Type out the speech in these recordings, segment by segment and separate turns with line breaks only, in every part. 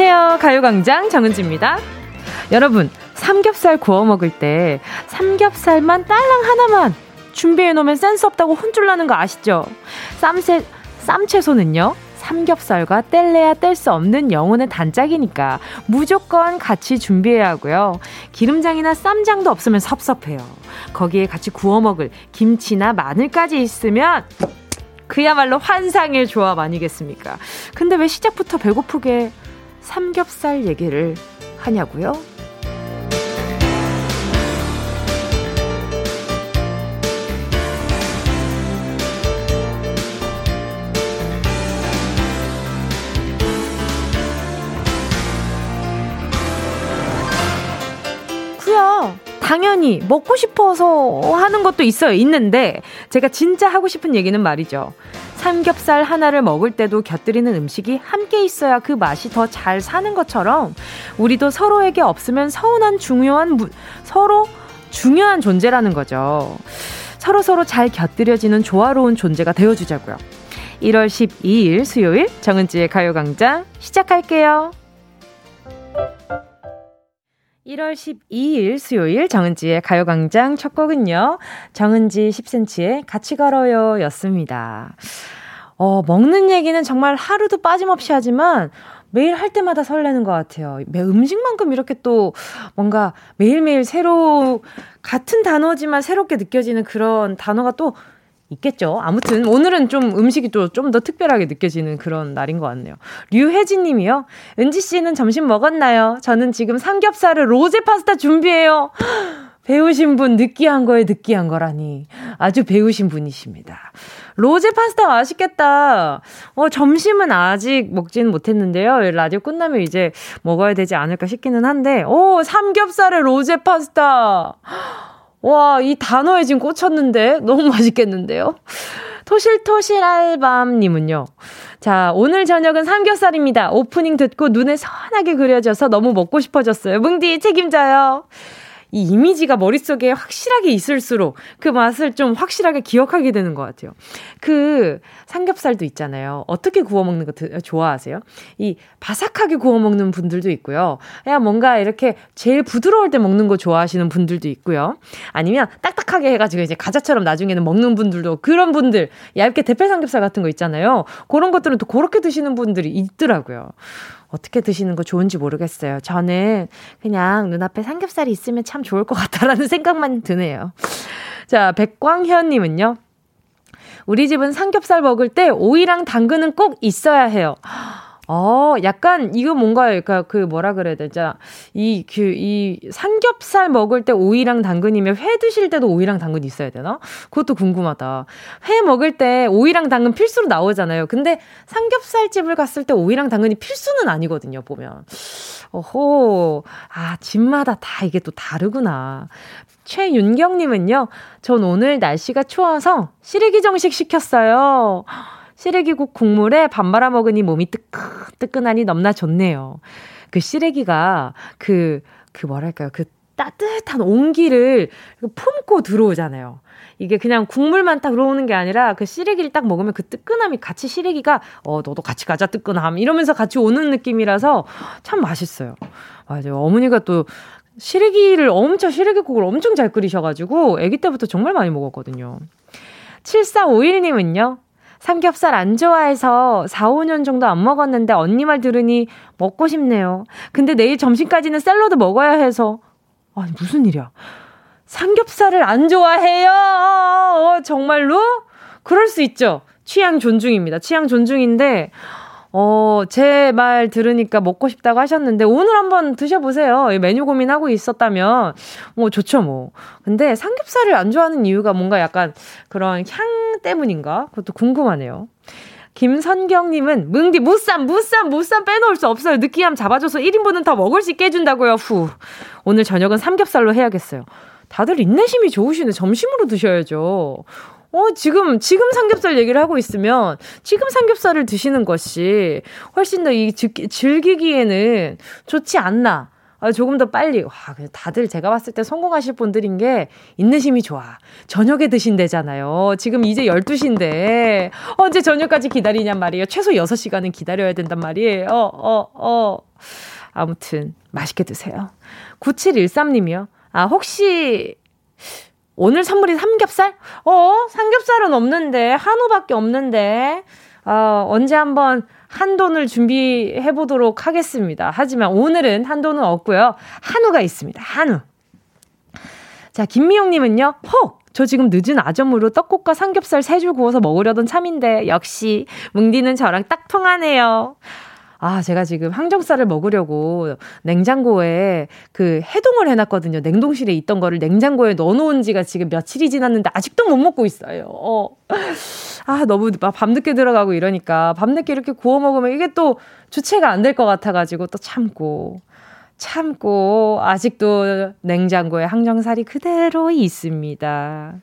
안녕하세요. 가요광장 정은지입니다. 여러분, 삼겹살 구워 먹을 때 삼겹살만 딸랑 하나만 준비해 놓으면 센스 없다고 혼쭐 나는 거 아시죠? 쌈채, 쌈채소는요, 삼겹살과 뗄래야 뗄 수 없는 영혼의 단짝이니까 무조건 같이 준비해야 하고요. 기름장이나 쌈장도 없으면 섭섭해요. 거기에 같이 구워 먹을 김치나 마늘까지 있으면 그야말로 환상의 조합 아니겠습니까? 근데 왜 시작부터 배고프게 삼겹살 얘기를 하냐고요? 당연히 먹고 싶어서 하는 것도 있어요. 있는데 제가 진짜 하고 싶은 얘기는 말이죠. 삼겹살 하나를 먹을 때도 곁들이는 음식이 함께 있어야 그 맛이 더 잘 사는 것처럼 우리도 서로에게 없으면 서운한 중요한 무, 서로 중요한 존재라는 거죠. 서로 서로 잘 곁들여지는 조화로운 존재가 되어주자고요. 1월 12일 수요일 정은지의 가요광장 시작할게요. 1월 12일 수요일 정은지의 가요광장 첫 곡은요. 정은지 10cm의 같이 걸어요 였습니다. 어, 먹는 얘기는 정말 하루도 빠짐없이 하지만 매일 할 때마다 설레는 것 같아요. 매 음식만큼 이렇게 또 뭔가 매일매일 새로, 같은 단어지만 새롭게 느껴지는 그런 단어가 또 있겠죠. 아무튼 오늘은 좀 음식이 또 좀 더 특별하게 느껴지는 그런 날인 것 같네요. 류혜진 님이요. 은지 씨는 점심 먹었나요? 저는 지금 삼겹살을 로제 파스타 준비해요. 배우신 분 느끼한 거에 느끼한 거라니. 아주 배우신 분이십니다. 로제 파스타 맛있겠다. 어, 점심은 아직 먹지는 못했는데요. 라디오 끝나면 이제 먹어야 되지 않을까 싶기는 한데, 오, 삼겹살에 로제 파스타. 와, 이 단어에 지금 꽂혔는데 너무 맛있겠는데요? 토실토실 알밤님은요. 자, 오늘 저녁은 삼겹살입니다. 오프닝 듣고 눈에 선하게 그려져서 너무 먹고 싶어졌어요. 뭉디 책임져요. 이 이미지가 머릿속에 확실하게 있을수록 그 맛을 좀 확실하게 기억하게 되는 것 같아요. 그 삼겹살도 있잖아요. 어떻게 구워 먹는 거 좋아하세요? 이 바삭하게 구워 먹는 분들도 있고요. 그냥 뭔가 이렇게 제일 부드러울 때 먹는 거 좋아하시는 분들도 있고요. 아니면 딱딱하게 해가지고 이제 가자처럼 나중에는 먹는 분들도 그런 분들 얇게 대패 삼겹살 같은 거 있잖아요. 그런 것들은 또 그렇게 드시는 분들이 있더라고요. 어떻게 드시는 거 좋은지 모르겠어요. 저는 그냥 눈앞에 삼겹살이 있으면 참 좋을 것 같다라는 생각만 드네요. 자, 백광현님은요. 우리 집은 삼겹살 먹을 때 오이랑 당근은 꼭 있어야 해요. 어, 약간 이거 뭔가 그러니까 그 뭐라 그래야 되죠? 이그 이 삼겹살 먹을 때 오이랑 당근이면 회 드실 때도 오이랑 당근 있어야 되나? 그것도 궁금하다. 회 먹을 때 오이랑 당근 필수로 나오잖아요. 근데 삼겹살 집을 갔을 때 오이랑 당근이 필수는 아니거든요, 보면. 어호. 아, 집마다 다 이게 또 다르구나. 최윤경 님은요, 전 오늘 날씨가 추워서 시래기 정식 시켰어요. 시래기국 국물에 밥 말아 먹으니 몸이 뜨끈뜨끈하니 넘나 좋네요. 그 시래기가 그, 그 뭐랄까요. 그 따뜻한 온기를 품고 들어오잖아요. 이게 그냥 국물만 딱 들어오는 게 아니라 그 시래기를 딱 먹으면 그 뜨끈함이 같이 시래기가 어 너도 같이 가자 뜨끈함 이러면서 같이 오는 느낌이라서 참 맛있어요. 맞아요. 어머니가 또 시래기를 엄청 시래기국을 엄청 잘 끓이셔가지고 아기 때부터 정말 많이 먹었거든요. 7451님은요. 삼겹살 안 좋아해서 4, 5년 정도 안 먹었는데 언니 말 들으니 먹고 싶네요. 근데 내일 점심까지는 샐러드 먹어야 해서. 아니, 무슨 일이야. 삼겹살을 안 좋아해요! 어, 정말로? 그럴 수 있죠. 취향 존중입니다. 취향 존중인데, 어, 제 말 들으니까 먹고 싶다고 하셨는데, 오늘 한번 드셔보세요. 메뉴 고민하고 있었다면, 뭐, 좋죠, 뭐. 근데 삼겹살을 안 좋아하는 이유가 뭔가 약간 그런 향 때문인가? 그것도 궁금하네요. 김선경님은, 뭉디, 무쌈, 무쌈, 무쌈 빼놓을 수 없어요. 느끼함 잡아줘서 1인분은 더 먹을 수 있게 해준다고요. 후. 오늘 저녁은 삼겹살로 해야겠어요. 다들 인내심이 좋으시네. 점심으로 드셔야죠. 어, 지금, 지금 삼겹살 얘기를 하고 있으면 지금 삼겹살을 드시는 것이 훨씬 더 이 즐기기에는 좋지 않나. 아, 조금 더 빨리. 와, 다들 제가 봤을 때 성공하실 분들인 게 인내심이 좋아. 저녁에 드신대잖아요. 지금 이제 12시인데 언제 저녁까지 기다리냔 말이에요. 최소 6시간은 기다려야 된단 말이에요. 어, 어, 어. 아무튼 맛있게 드세요. 9713님이요. 아, 혹시 오늘 선물이 삼겹살? 어, 삼겹살은 없는데 한우밖에 없는데. 어, 언제 한번 한돈을 준비해 보도록 하겠습니다. 하지만 오늘은 한돈은 없고요. 한우가 있습니다. 한우. 자, 김미영님은요, 헉! 저 지금 늦은 아점으로 떡국과 삼겹살 세 줄 구워서 먹으려던 참인데, 역시, 뭉디는 저랑 딱 통하네요. 아, 제가 지금 항정살을 먹으려고 냉장고에 그 해동을 해놨거든요. 냉동실에 있던 거를 냉장고에 넣어놓은 지가 지금 며칠이 지났는데 아직도 못 먹고 있어요. 어. 아, 너무 밤늦게 들어가고 이러니까 밤늦게 이렇게 구워 먹으면 이게 또 주체가 안 될 것 같아가지고 또 참고. 참고 아직도 냉장고에 항정살이 그대로 있습니다.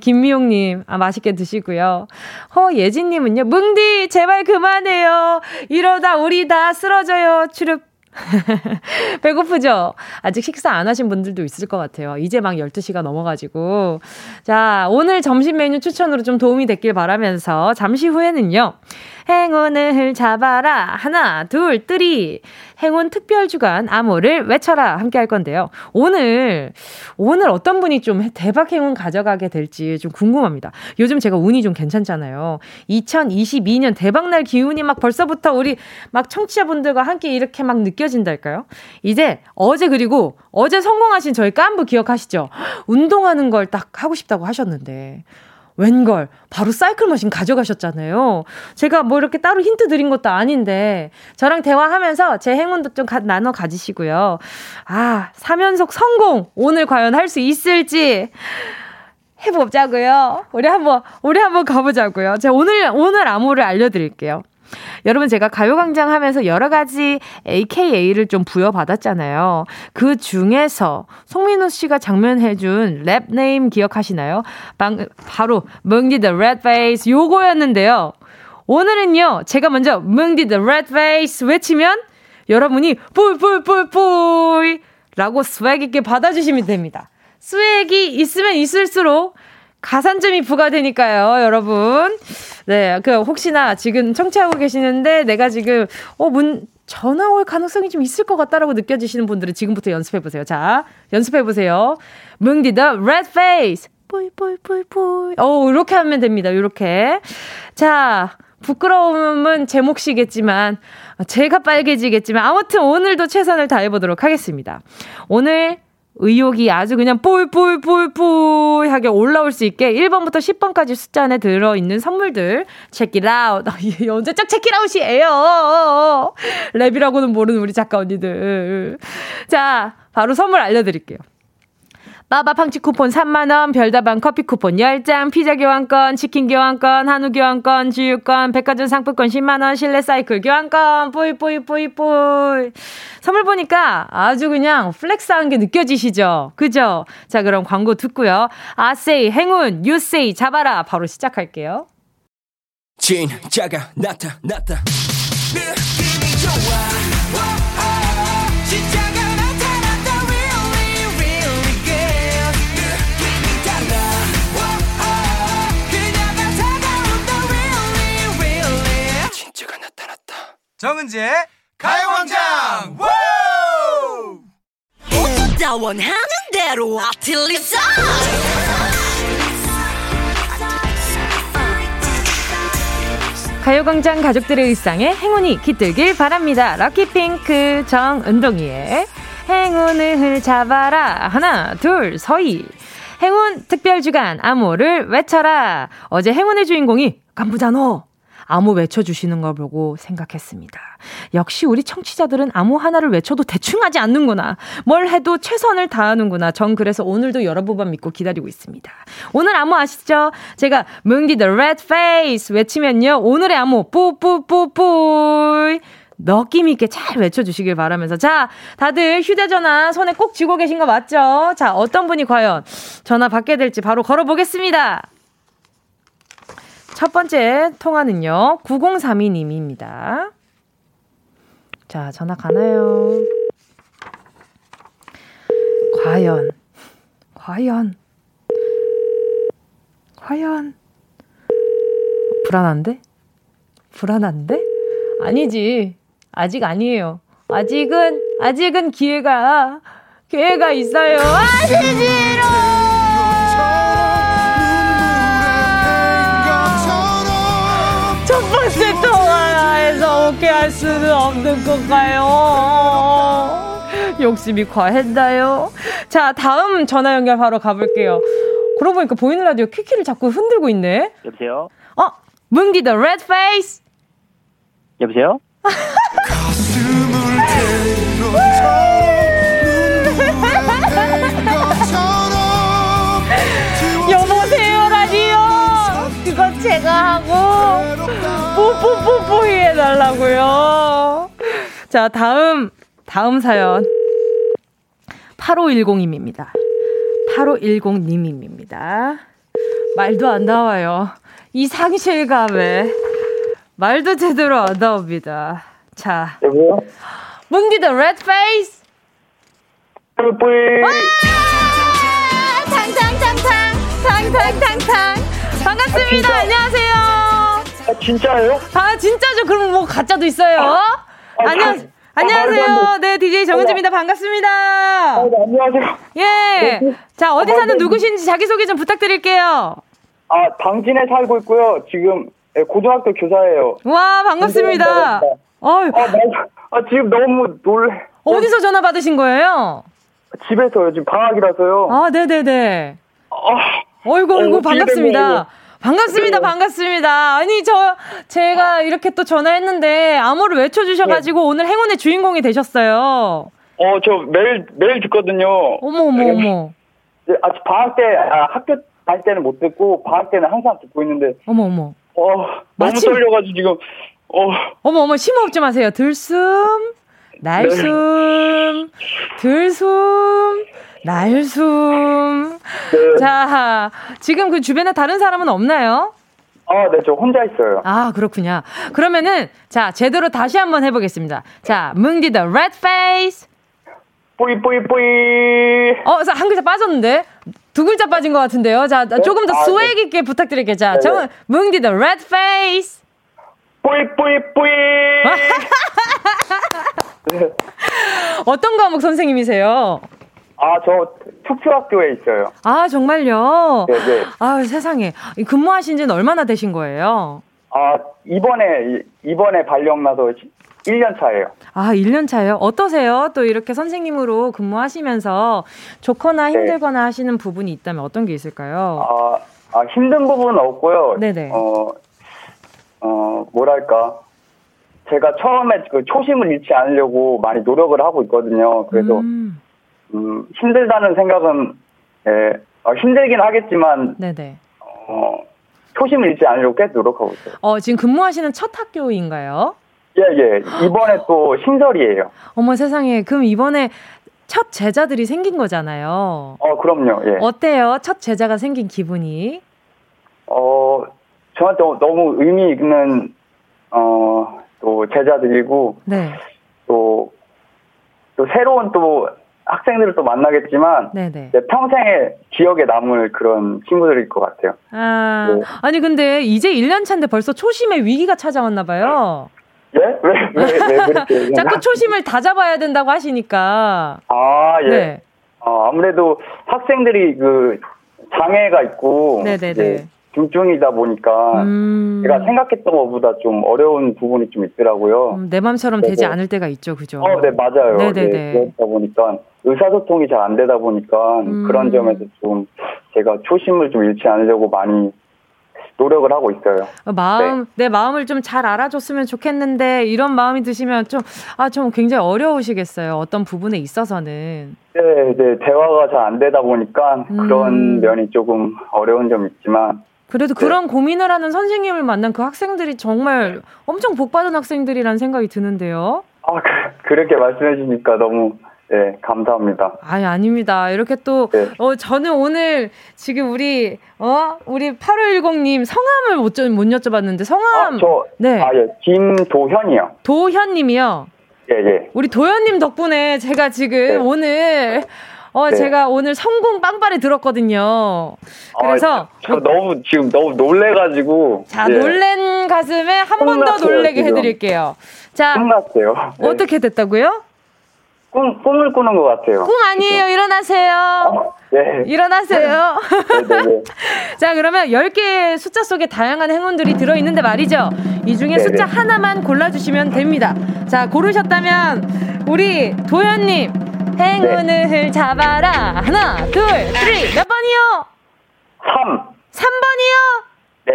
김미용님, 아, 맛있게 드시고요. 허예진님은요, 뭉디, 제발 그만해요. 이러다 우리 다 쓰러져요. 추릅. 배고프죠? 아직 식사 안 하신 분들도 있을 것 같아요. 이제 막 12시가 넘어가지고. 자, 오늘 점심 메뉴 추천으로 좀 도움이 됐길 바라면서 잠시 후에는요. 행운을 잡아라. 하나, 둘, 뜨리. 행운 특별 주간 암호를 외쳐라. 함께 할 건데요. 오늘, 오늘 어떤 분이 좀 대박 행운 가져가게 될지 좀 궁금합니다. 요즘 제가 운이 좀 괜찮잖아요. 2022년 대박 날 기운이 막 벌써부터 우리 막 청취자분들과 함께 이렇게 막 느껴진달까요? 이제 어제 그리고 어제 성공하신 저희 깐부 기억하시죠? 운동하는 걸 딱 하고 싶다고 하셨는데. 웬걸 바로 사이클 머신 가져가셨잖아요. 제가 뭐 이렇게 따로 힌트 드린 것도 아닌데 저랑 대화하면서 제 행운도 좀 가, 나눠 가지시고요. 아, 3연속 성공 오늘 과연 할 수 있을지 해보자고요. 우리 한번 우리 한번 가보자고요. 제가 오늘 오늘 암호를 알려 드릴게요. 여러분 제가 가요광장 하면서 여러 가지 AKA를 좀 부여받았잖아요. 그 중에서 송민호 씨가 작명해준 랩 name 기억하시나요? 방, 바로 뭉디 the red face 요거였는데요. 오늘은요, 제가 먼저 뭉디 the red face 외치면 여러분이 뿔뿔뿔뿔 라고 swag 있게 받아주시면 됩니다. swag이 있으면 있을수록 가산점이 부과되니까요, 여러분. 네, 그 혹시나 지금 청취하고 계시는데 내가 지금 어 문 전화 올 가능성이 좀 있을 것 같다라고 느껴지시는 분들은 지금부터 연습해 보세요. 자, 연습해 보세요. 뭉디 the red face. 뿌이뿌이뿌이뿌이. 어, 이렇게 하면 됩니다. 이렇게. 자, 부끄러움은 제 몫이겠지만 제가 빨개지겠지만 아무튼 오늘도 최선을 다해 보도록 하겠습니다. 오늘 의욕이 아주 그냥 뿔뿔뿔뿔하게 올라올 수 있게 1번부터 10번까지 숫자 안에 들어있는 선물들. 아웃 언제적 아웃이에요? 랩이라고는 모르는 우리 작가 언니들. 자 바로 선물 알려드릴게요 마바 팡치 쿠폰 3만원, 별다방 커피 쿠폰 10장, 피자 교환권, 치킨 교환권, 한우 교환권, 주유권, 백화점 상품권 10만원, 실내 사이클 교환권, 뿌이, 뿌이, 뿌이, 뿌이. 선물 보니까 아주 그냥 플렉스한 게 느껴지시죠? 그죠? 자, 그럼 광고 듣고요. 아세이, 행운, 유세이, 잡아라. 바로 시작할게요. 진짜가 나타났다. 느낌이 좋아.
정은지의 가요광장 원하는 대로 아틀리사
가요광장 가족들의 일상에 행운이 깃들길 바랍니다. 럭키핑크 정은동이의 행운을 잡아라. 하나, 둘, 서희. 행운 특별 주간 암호를 외쳐라. 어제 행운의 주인공이 깜부자노. 암호 외쳐주시는 걸 보고 생각했습니다. 역시 우리 청취자들은 암호 하나를 외쳐도 대충 하지 않는구나. 뭘 해도 최선을 다하는구나. 전 그래서 오늘도 여러분만 믿고 기다리고 있습니다. 오늘 암호 아시죠? 제가 뭉디 the red face 외치면요. 오늘의 암호 뿌뿌뿌뿌 느낌 있게 잘 외쳐주시길 바라면서. 자, 다들 휴대전화 손에 꼭 쥐고 계신 거 맞죠? 자, 어떤 분이 과연 전화 받게 될지 바로 걸어보겠습니다. 첫 번째 통화는요, 9032님입니다. 자, 전화 가나요? 과연, 과연, 과연. 불안한데? 불안한데? 아니지. 아직 아니에요. 아직은, 아직은 기회가, 기회가 있어요. 아시지로! 번째 통화에서 오케이 할 수는 없는 건가요? 욕심이 과했나요? 자, 다음 전화 연결 바로 가볼게요. 그러고 보니까 보이는 라디오 키키를 자꾸 흔들고 있네.
여보세요?
어, 뭉디 the red face.
여보세요?
여보세요 해달라고요. 자 다음 다음 사연 8510님입니다. 8510님입니다. 말도 안 나와요. 이 상실감에 말도 제대로 안 나옵니다. 자,
여보세요?
뭉디 the red face.
뿌이
탕탕탕탕 탕탕탕탕 반갑습니다.
진짜?
안녕하세요.
아, 진짜예요?
아 진짜죠? 그럼 뭐 가짜도 있어요? 안녕
아,
안녕하세요.
말도
안네 DJ 정은지입니다. 반갑습니다.
아, 네, 안녕하세요.
예. 자 어디
아,
사는
네.
누구신지 자기 소개 좀 부탁드릴게요.
아, 당진에 살고 있고요. 지금 예, 고등학교 교사예요.
와 반갑습니다. 어이,
아, 나, 아, 지금 너무 놀래.
어디서 전화 받으신 거예요?
집에서요. 지금 방학이라서요.
아 네네네.
아,
어이구 어이구
어,
반갑습니다. 반갑습니다,
네.
반갑습니다. 아니, 저, 제가 이렇게 또 전화했는데, 암호를 외쳐주셔가지고,
네.
오늘 행운의 주인공이 되셨어요.
어, 저 매일, 매일 듣거든요.
어머, 어머, 어머.
네, 아, 방학 때, 아, 학교 다닐 때는 못 듣고, 방학 때는 항상 듣고 있는데,
어머, 어머.
어, 너무
마침-
떨려가지고 지금, 어,
어머, 어머, 심호흡 좀 하세요. 들숨, 날숨, 들숨, 날숨.
네.
자, 지금 그 주변에 다른 사람은 없나요?
아, 네, 저 혼자 있어요.
아, 그렇군요. 그러면은, 자, 제대로 다시 한번 해보겠습니다. 자, 뭉디 the red face.
뿌이, 뿌이, 뿌이.
어, 한 글자 빠졌는데? 두 글자 빠진 것 같은데요. 자, 조금 더
아,
swag 있게 부탁드릴게요. 자,
네,
정은, 뭉디 the red face.
뿌이, 뿌이, 뿌이. 네.
어떤 과목 선생님이세요?
아, 저 특수학교에 있어요.
아, 정말요?
네, 네.
아 세상에. 이 근무하신 지는 얼마나 되신 거예요?
아, 이번에, 이- 이번에 발령 나서 1년 차예요.
아, 1년 차요? 어떠세요? 또 이렇게 선생님으로 근무하시면서 좋거나
네.
힘들거나 하시는 부분이 있다면 어떤 게 있을까요?
아, 아, 힘든 부분은 없고요.
네네.
어, 어, 뭐랄까. 제가 처음에 그 초심을 잃지 않으려고 많이 노력을 하고 있거든요. 그래서, 음,
음,
힘들다는 생각은, 예, 어, 힘들긴 하겠지만,
네네.
어, 초심을 잃지 않으려고 계속 노력하고 있어요.
어, 지금 근무하시는 첫 학교인가요?
예, 예. 이번에 또 신설이에요.
어머 세상에. 그럼 이번에 첫 제자들이 생긴 거잖아요.
어, 그럼요. 예.
어때요? 첫 제자가 생긴 기분이?
어, 저한테 너무 의미 있는, 어, 또 제자들이고,
네.
또, 또 새로운 또 학생들을 또 만나겠지만, 평생에 기억에 남을 그런 친구들일 것 같아요.
아,
네.
아니 근데 이제 1년 차인데 벌써 초심의 위기가 찾아왔나 봐요.
예? 왜, 왜, 왜 그렇게?
자꾸 초심을 다 잡아야 된다고 하시니까.
아, 예.
네.
어, 아무래도 학생들이 그 장애가 있고,
네네네.
중증이다 보니까,
음,
제가 생각했던 것보다 좀 어려운 부분이 좀 있더라고요.
음, 내 맘처럼 되지. 않을 때가 있죠, 그죠?
어, 네, 맞아요.
네네네.
네, 그렇다 보니까 의사소통이 잘 안 되다 보니까
음.
그런 점에서 좀 제가 초심을 좀 잃지 않으려고 많이 노력을 하고 있어요.
어, 마음, 내 마음을 좀 잘 알아줬으면 좋겠는데, 이런 마음이 드시면 좀, 아, 좀 굉장히 어려우시겠어요. 어떤 부분에 있어서는.
네, 네, 대화가 잘 안 되다 보니까
음.
그런 면이 조금 어려운 점이 있지만,
그래도
네.
그런 고민을 하는 선생님을 만난 그 학생들이 정말 엄청 복받은 학생들이라는 생각이 드는데요.
아, 그, 렇게 말씀해 주니까 너무, 네, 감사합니다.
아니, 아닙니다. 이렇게 또,
네.
어, 저는 오늘 지금 우리, 어, 우리 8510님 성함을 못, 여- 못 여쭤봤는데, 성함.
아, 저,
네.
아, 예, 김도현이요.
도현님이요.
예, 예.
우리 도현님 덕분에 제가 지금
네.
오늘, 어, 네. 제가 오늘 성공 빵빠레 들었거든요. 그래서.
아, 저, 저 너무, 지금 너무 놀래가지고.
자, 예. 놀랜 가슴에 한 번 더 놀래게 지금. 해드릴게요. 자.
끝났어요.
네. 어떻게 됐다고요?
꿈, 꿈을 꾸는 것 같아요.
꿈 아니에요. 일어나세요. 어, 네. 일어나세요. 네, 네, 자, 그러면 10개의 숫자 속에 다양한 행운들이 들어있는데 말이죠. 이 중에 네네. 숫자 하나만 골라주시면 됩니다. 자, 고르셨다면, 우리 도현님, 행운을 네. 잡아라. 하나, 둘, three. 몇 번이요?
3.
3번이요?
네.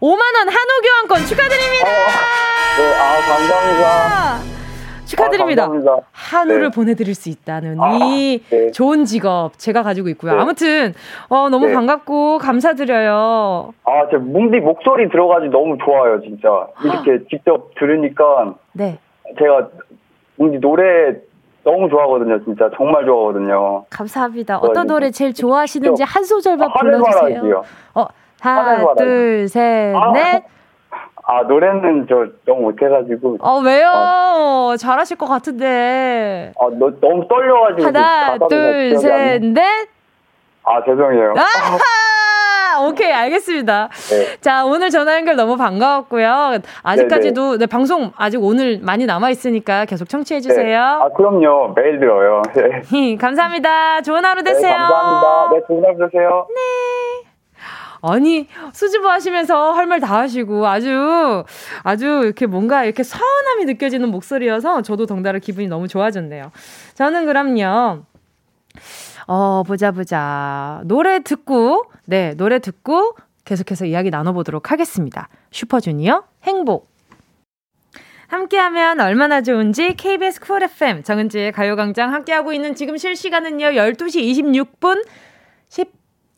5만원 한우 교환권 축하드립니다. 어,
네, 아, 감사합니다.
축하드립니다. 아, 한우를 네. 보내드릴 수 있다는 아, 이 네. 좋은 직업 제가 가지고 있고요. 네. 아무튼 어, 너무 네. 반갑고 감사드려요.
아, 제 뭉디 목소리 들어가지 너무 좋아요, 진짜. 이렇게 직접 들으니까 네. 제가 뭉디 노래 너무 좋아하거든요, 진짜 정말 좋아하거든요.
감사합니다. 어떤 노래 제일 좋아하시는지 한 소절만 불러주세요. 어, 하나, 둘, 셋, 아, 넷.
아, 노래는 저 너무 못해가지고.
어, 왜요? 어. 잘하실 것 같은데.
아, 너, 너무 떨려가지고.
하나, 둘, 셋, 넷.
아, 죄송해요.
아! 오케이, 알겠습니다. 네. 자, 오늘 전화 연결 너무 반가웠고요. 아직까지도 네, 네. 네, 방송 아직 오늘 많이 남아 있으니까 계속 청취해 주세요. 네.
아, 그럼요. 매일 들어요.
네. 감사합니다. 좋은 하루 되세요.
감사합니다. 네, 좋은 하루 되세요.
네. 아니, 수줍어 하시면서 할 말 다 하시고 아주, 아주 이렇게 뭔가 이렇게 서운함이 느껴지는 목소리여서 저도 덩달아 기분이 너무 좋아졌네요. 저는 그럼요. 어, 보자, 보자. 노래 듣고, 네, 노래 듣고 계속해서 이야기 나눠보도록 하겠습니다. 슈퍼주니어 행복. 함께하면 얼마나 좋은지 KBS 쿨 FM 정은지의 가요광장 함께하고 있는 지금 실시간은요 12시 26분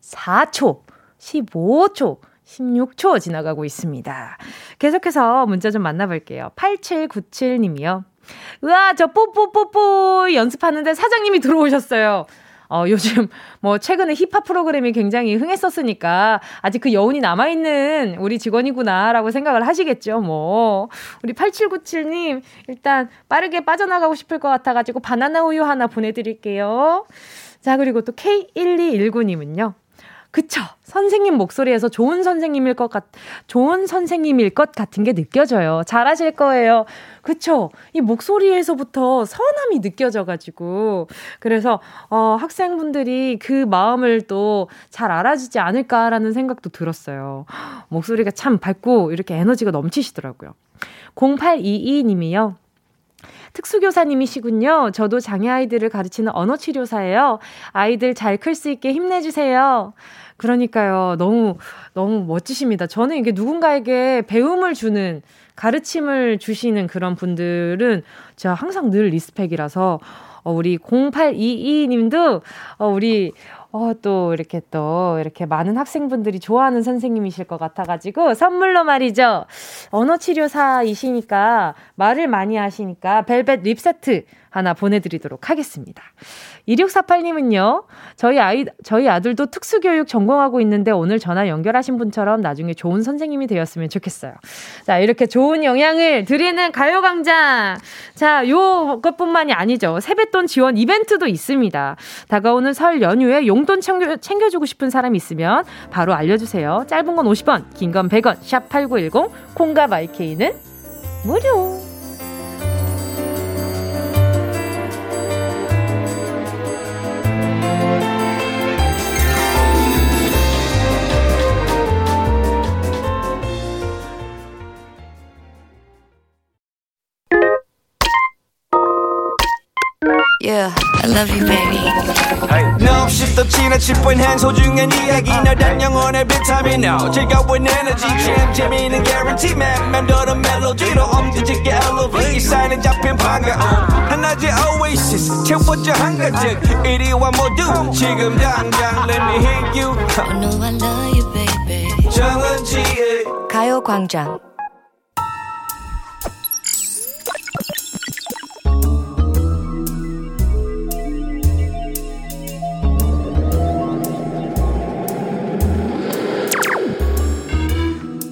14초 15초, 16초 지나가고 있습니다. 계속해서 문자 좀 만나볼게요. 8797님이요. 으아, 저 뽀뽀뽀뽀 연습하는데 사장님이 들어오셨어요. 어, 요즘 뭐 최근에 힙합 프로그램이 굉장히 흥했었으니까 아직 그 여운이 남아있는 우리 직원이구나라고 생각을 하시겠죠, 뭐. 우리 8797님, 일단 빠르게 빠져나가고 싶을 것 같아가지고 바나나 우유 하나 보내드릴게요. 자, 그리고 또 K1219님은요. 그쵸. 선생님 목소리에서 좋은 선생님일 것 같, 좋은 선생님일 것 같은 게 느껴져요. 잘하실 거예요. 그쵸. 이 목소리에서부터 선함이 느껴져가지고. 그래서, 어, 학생분들이 그 마음을 또 잘 알아주지 않을까라는 생각도 들었어요. 목소리가 참 밝고 이렇게 에너지가 넘치시더라고요. 0822님이요. 특수교사님이시군요. 저도 장애 아이들을 가르치는 언어치료사예요. 아이들 잘 클 수 있게 힘내주세요. 그러니까요. 너무, 너무 멋지십니다. 저는 이게 누군가에게 배움을 주는, 가르침을 주시는 그런 분들은 제가 항상 늘 리스펙이라서, 어, 우리 0822님도, 어, 우리, 어, 또 이렇게 또 이렇게 많은 학생분들이 좋아하는 선생님이실 것 같아가지고 선물로 말이죠. 언어치료사이시니까 말을 많이 하시니까 벨벳 립 세트 하나 보내드리도록 하겠습니다. 2648님은요, 저희 아이, 저희 아들도 특수교육 전공하고 있는데 오늘 전화 연결하신 분처럼 나중에 좋은 선생님이 되었으면 좋겠어요. 자, 이렇게 좋은 영향을 드리는 가요광장. 자, 요 것뿐만이 아니죠. 세뱃돈 지원 이벤트도 있습니다. 다가오는 설 연휴에 용돈 챙겨, 챙겨주고 싶은 사람 있으면 바로 알려주세요. 짧은 건 50원, 긴 건 100원, 샵 8910, 콩과 마이케이는 무료.
Yeah, I love you, baby. No, shift the china chip when hands hold you and yagi. No, that young on every time you know. Check out with energy, jam, Jimmy, and guarantee, man. Man, do the melody, no, um, did you get elevate? Sign and jump in panga. And I just oasis, check what your hunger check. 81 more do, 지금 당장, let me hit you. I know I love you, baby. 정은지의 가요광장.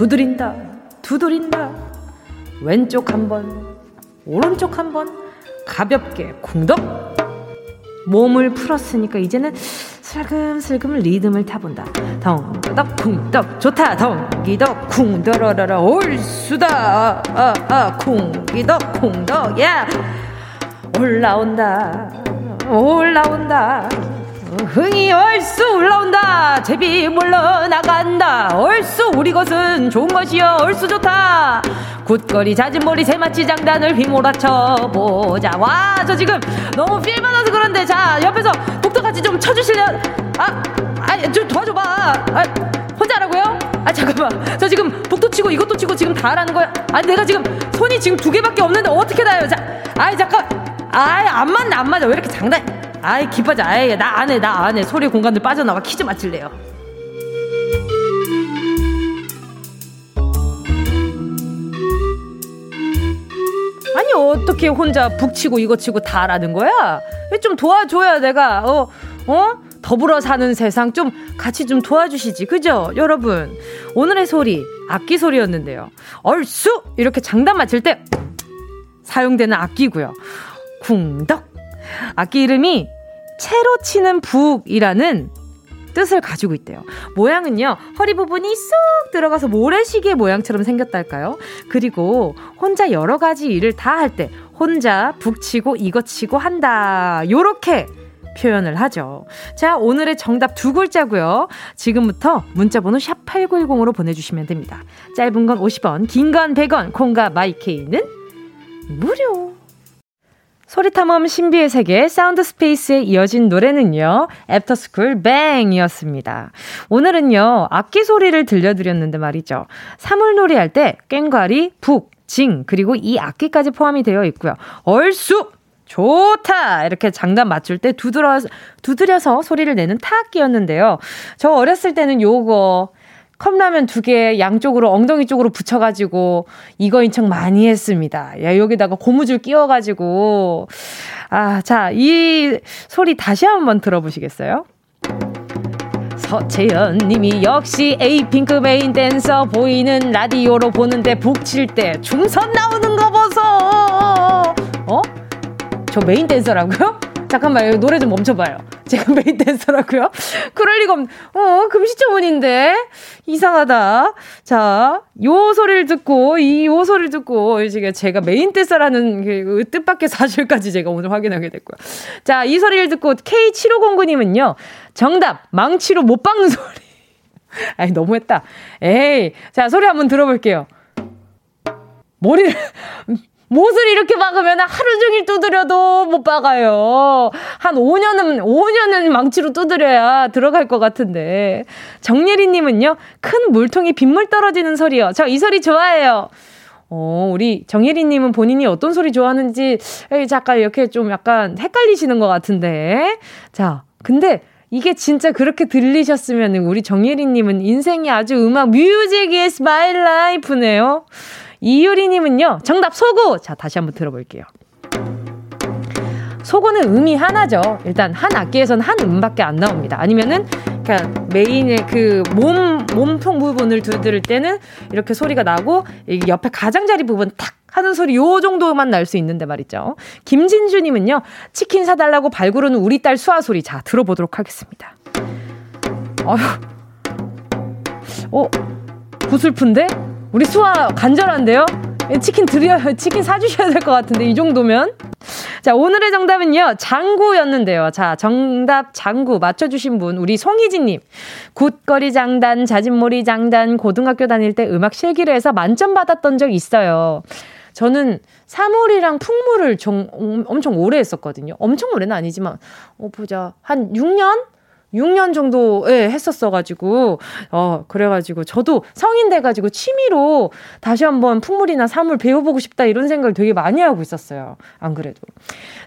두드린다, 두드린다. 왼쪽 한 번, 오른쪽 한 번, 가볍게 쿵덕. 몸을 풀었으니까 이제는 슬금슬금 리듬을 타본다. 덩덕 쿵덕 좋다. 덩기덕 쿵더러러러 올수다. 아, 아, 쿵기덕 쿵덕 야 올라온다. 올라온다. 흥이 얼쑤 올라온다. 제비 물러나간다. 얼쑤 우리 것은 좋은 것이여. 얼쑤 좋다. 굿거리 잦은 머리 세마치 장단을 휘몰아쳐 보자. 와, 저 지금 너무 필 받아서 그런데 자 옆에서 독도 같이 좀 쳐주실래요? 아, 아, 좀 도와줘봐. 아, 혼자라고요? 아 잠깐만. 저 지금 독도 치고 이것도 치고 지금 다 하라는 거야? 아, 내가 지금 손이 지금 두 개밖에 없는데 어떻게 다요? 자, 아이 잠깐. 아이 안 맞네 안 맞아. 왜 이렇게 장단? 아이 기뻐져. 아이 나 안 해 나 안 해. 소리 공간들 빠져나와 퀴즈 맞힐래요. 아니 어떻게 혼자 북치고 이거 치고 다 하라는 거야? 좀 도와줘야 내가 어 어? 더불어 사는 세상 좀 같이 좀 도와주시지 그죠 여러분 오늘의 소리 악기 소리였는데요 얼쑤 이렇게 장단 맞힐 때 사용되는 악기고요 쿵덕 악기 이름이 채로 치는 북이라는 뜻을 가지고 있대요. 모양은요, 허리 부분이 쏙 들어가서 모래시계 모양처럼 생겼달까요? 그리고 혼자 여러 가지 일을 다 할 때, 혼자 북치고 이거 치고 한다. 요렇게 표현을 하죠. 자, 오늘의 정답 두 글자고요. 지금부터 문자번호 샵 8910으로 보내주시면 됩니다. 짧은 건 50원, 긴 건 100원, 콩과 마이케이는 무료. 소리탐험 신비의 세계 사운드 스페이스에 이어진 노래는요. 애프터스쿨 Bang이었습니다. 오늘은요. 악기 소리를 들려드렸는데 말이죠. 사물놀이 할 때 꽹과리, 북, 징 그리고 이 악기까지 포함이 되어 있고요. 얼쑤 좋다! 이렇게 장단 맞출 때 두드려, 두드려서 소리를 내는 타악기였는데요. 저 어렸을 때는 요거 컵라면 두 개 양쪽으로 엉덩이 쪽으로 붙여가지고 이거 인 척 많이 했습니다. 야, 여기다가 고무줄 끼워가지고. 아, 자, 이 소리 다시 한번 들어보시겠어요? 서채연 님이 역시 에이핑크 메인 댄서 보이는 라디오로 보는데 북칠 때 중선 나오는 거 보소! 어? 저 메인 댄서라고요? 잠깐만요. 노래 좀 멈춰봐요. 제가 메인 댄서라고요? 그럴 리가 없, 어, 금시초문인데? 이상하다. 자, 요 소리를 듣고, 이 요 소리를 듣고, 지금 제가 메인 댄서라는 그 뜻밖의 사실까지 제가 오늘 확인하게 됐고요. 자, 이 소리를 듣고 K7509님은요, 정답, 망치로 못 박는 소리. 아니, 너무했다. 에이. 자, 소리 한번 들어볼게요. 머리를, 못을 이렇게 박으면 하루 종일 두드려도 못 박아요. 한 5년은, 5년은 망치로 두드려야 들어갈 것 같은데. 정예리님은요, 큰 물통이 빗물 떨어지는 소리요. 저 이 소리 좋아해요. 어, 우리 정예리님은 본인이 어떤 소리 좋아하는지 잠깐 이렇게 좀 약간 헷갈리시는 것 같은데. 자, 근데 이게 진짜 그렇게 들리셨으면 우리 정예리님은 인생이 아주 음악 뮤직 is my life네요. 이유리님은요, 정답 소고! 자, 다시 한번 들어볼게요. 소고는 음이 하나죠. 일단 한 악기에서는 한 음밖에 안 나옵니다. 아니면은 그냥 메인의 그 몸, 몸통 부분을 두들 때는 이렇게 소리가 나고 옆에 가장자리 부분 탁 하는 소리 요 정도만 날 수 있는데 말이죠. 김진주님은요, 치킨 사달라고 발구르는 우리 딸 수아 소리. 자, 들어보도록 하겠습니다. 어휴. 어, 구슬픈데? 우리 수아 간절한데요? 치킨 드려, 치킨 사주셔야 될 것 같은데, 이 정도면. 자, 오늘의 정답은요, 장구였는데요. 자, 정답 장구 맞춰주신 분, 우리 송희진님. 굿거리 장단, 자진몰이 장단, 고등학교 다닐 때 음악 실기를 해서 만점 받았던 적 있어요. 저는 사물이랑 풍물을 정, 엄청 오래 했었거든요. 엄청 오래는 아니지만, 어, 보자. 한 6년? 6년 정도, 예, 했었어가지고, 어, 그래가지고, 저도 성인 돼가지고 취미로 다시 한번 풍물이나 사물 배워보고 싶다 이런 생각을 되게 많이 하고 있었어요. 안 그래도.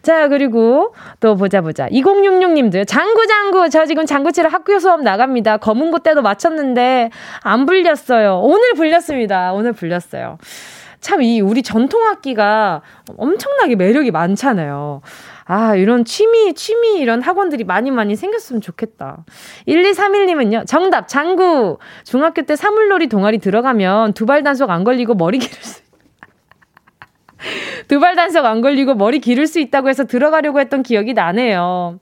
자, 그리고 또 보자 보자. 2066님들, 장구 장구! 저 지금 장구치를 학교 수업 나갑니다. 검은 고 때도 맞췄는데, 안 불렸어요. 오늘 불렸습니다. 오늘 불렸어요. 참, 이 우리 전통 악기가 엄청나게 매력이 많잖아요. 아, 이런 취미, 취미 이런 학원들이 많이 많이 생겼으면 좋겠다. 1231님은요, 정답, 장구! 중학교 때 사물놀이 동아리 들어가면 두 발 단속 안 걸리고 머리 기를 수, 두발 단속 안 걸리고 머리 기를 수 있다고 해서 들어가려고 했던 기억이 나네요.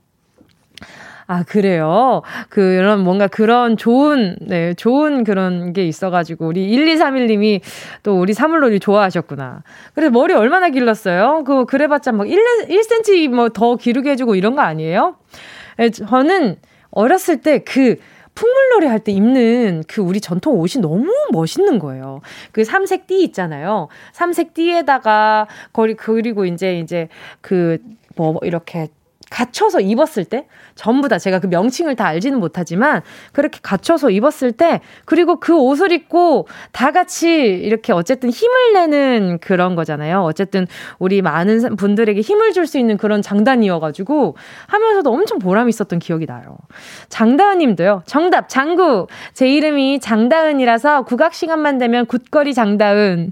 아, 그래요? 그런 뭔가 그런 좋은, 네, 좋은 그런 게 있어가지고, 우리 1231님이 또 우리 사물놀이 좋아하셨구나. 그래 머리 얼마나 길렀어요? 그, 그래봤자 막 1, 1cm 뭐 더 기르게 해주고 이런 거 아니에요? 예, 저는 어렸을 때 그, 풍물놀이 할 때 입는 그 우리 전통 옷이 너무 멋있는 거예요. 그 삼색 띠 있잖아요. 삼색 띠에다가 거리 그리고 이제 이제 그 뭐 이렇게 갖춰서 입었을 때 전부 다 제가 그 명칭을 다 알지는 못하지만 그렇게 갖춰서 입었을 때 그리고 그 옷을 입고 다 같이 이렇게 어쨌든 힘을 내는 그런 거잖아요. 어쨌든 우리 많은 분들에게 힘을 줄 수 있는 그런 장단이어가지고 하면서도 엄청 보람 있었던 기억이 나요. 장다은 님도요. 정답 장구. 제 이름이 장다은이라서 국악 시간만 되면 굿거리 장다은.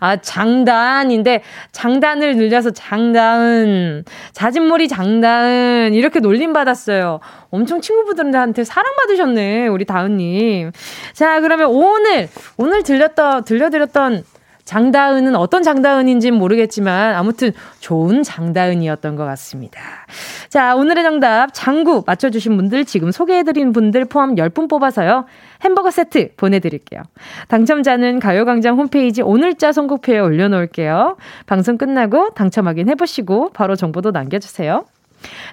아, 장단인데, 장단을 늘려서 장다은, 자진몰이 장다은, 이렇게 놀림받았어요. 엄청 친구분들한테 사랑받으셨네, 우리 다은님. 자, 그러면 오늘, 오늘 들렸던, 들려드렸던 장다은은 어떤 장다은인지는 모르겠지만 아무튼 좋은 장다은이었던 것 같습니다. 자, 오늘의 정답 장구 맞춰주신 분들 지금 소개해드린 분들 포함 10분 뽑아서요. 햄버거 세트 보내드릴게요. 당첨자는 가요광장 홈페이지 오늘자 선곡표에 올려놓을게요. 방송 끝나고 당첨 확인해보시고 바로 정보도 남겨주세요.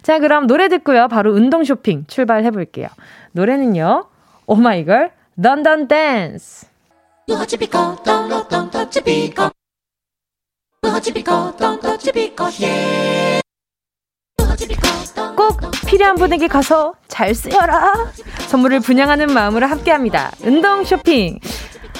자, 그럼 노래 듣고요. 바로 운동 쇼핑 출발해볼게요. 노래는요. 오마이걸 Dun Dun Dance 꼭 필요한 분에게 가서 잘 쓰여라. 선물을 분양하는 마음으로 함께합니다. 운동 쇼핑.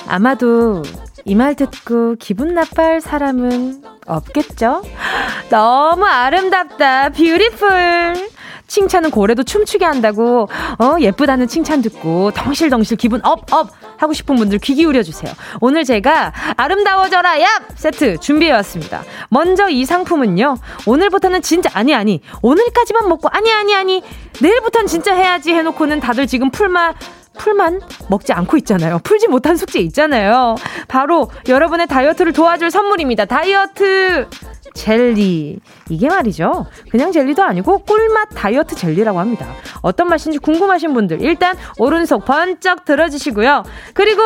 아마도 이 말 듣고 기분 나빠할 사람은 없겠죠? 너무 아름답다. beautiful. 칭찬은 고래도 춤추게 한다고 어 예쁘다는 칭찬 듣고 덩실덩실 기분 업업 하고 싶은 분들 귀 기울여 주세요. 오늘 제가 아름다워져라 얍 세트 준비해 왔습니다. 먼저 이 상품은요. 오늘부터는 진짜 아니 아니 오늘까지만 먹고 아니 아니 아니 내일부터는 진짜 해야지 해놓고는 다들 지금 풀만 풀만 먹지 않고 있잖아요. 풀지 못한 숙제 있잖아요. 바로 여러분의 다이어트를 도와줄 선물입니다. 다이어트 젤리. 이게 말이죠. 그냥 젤리도 아니고 꿀맛 다이어트 젤리라고 합니다. 어떤 맛인지 궁금하신 분들 일단 오른손 번쩍 들어주시고요. 그리고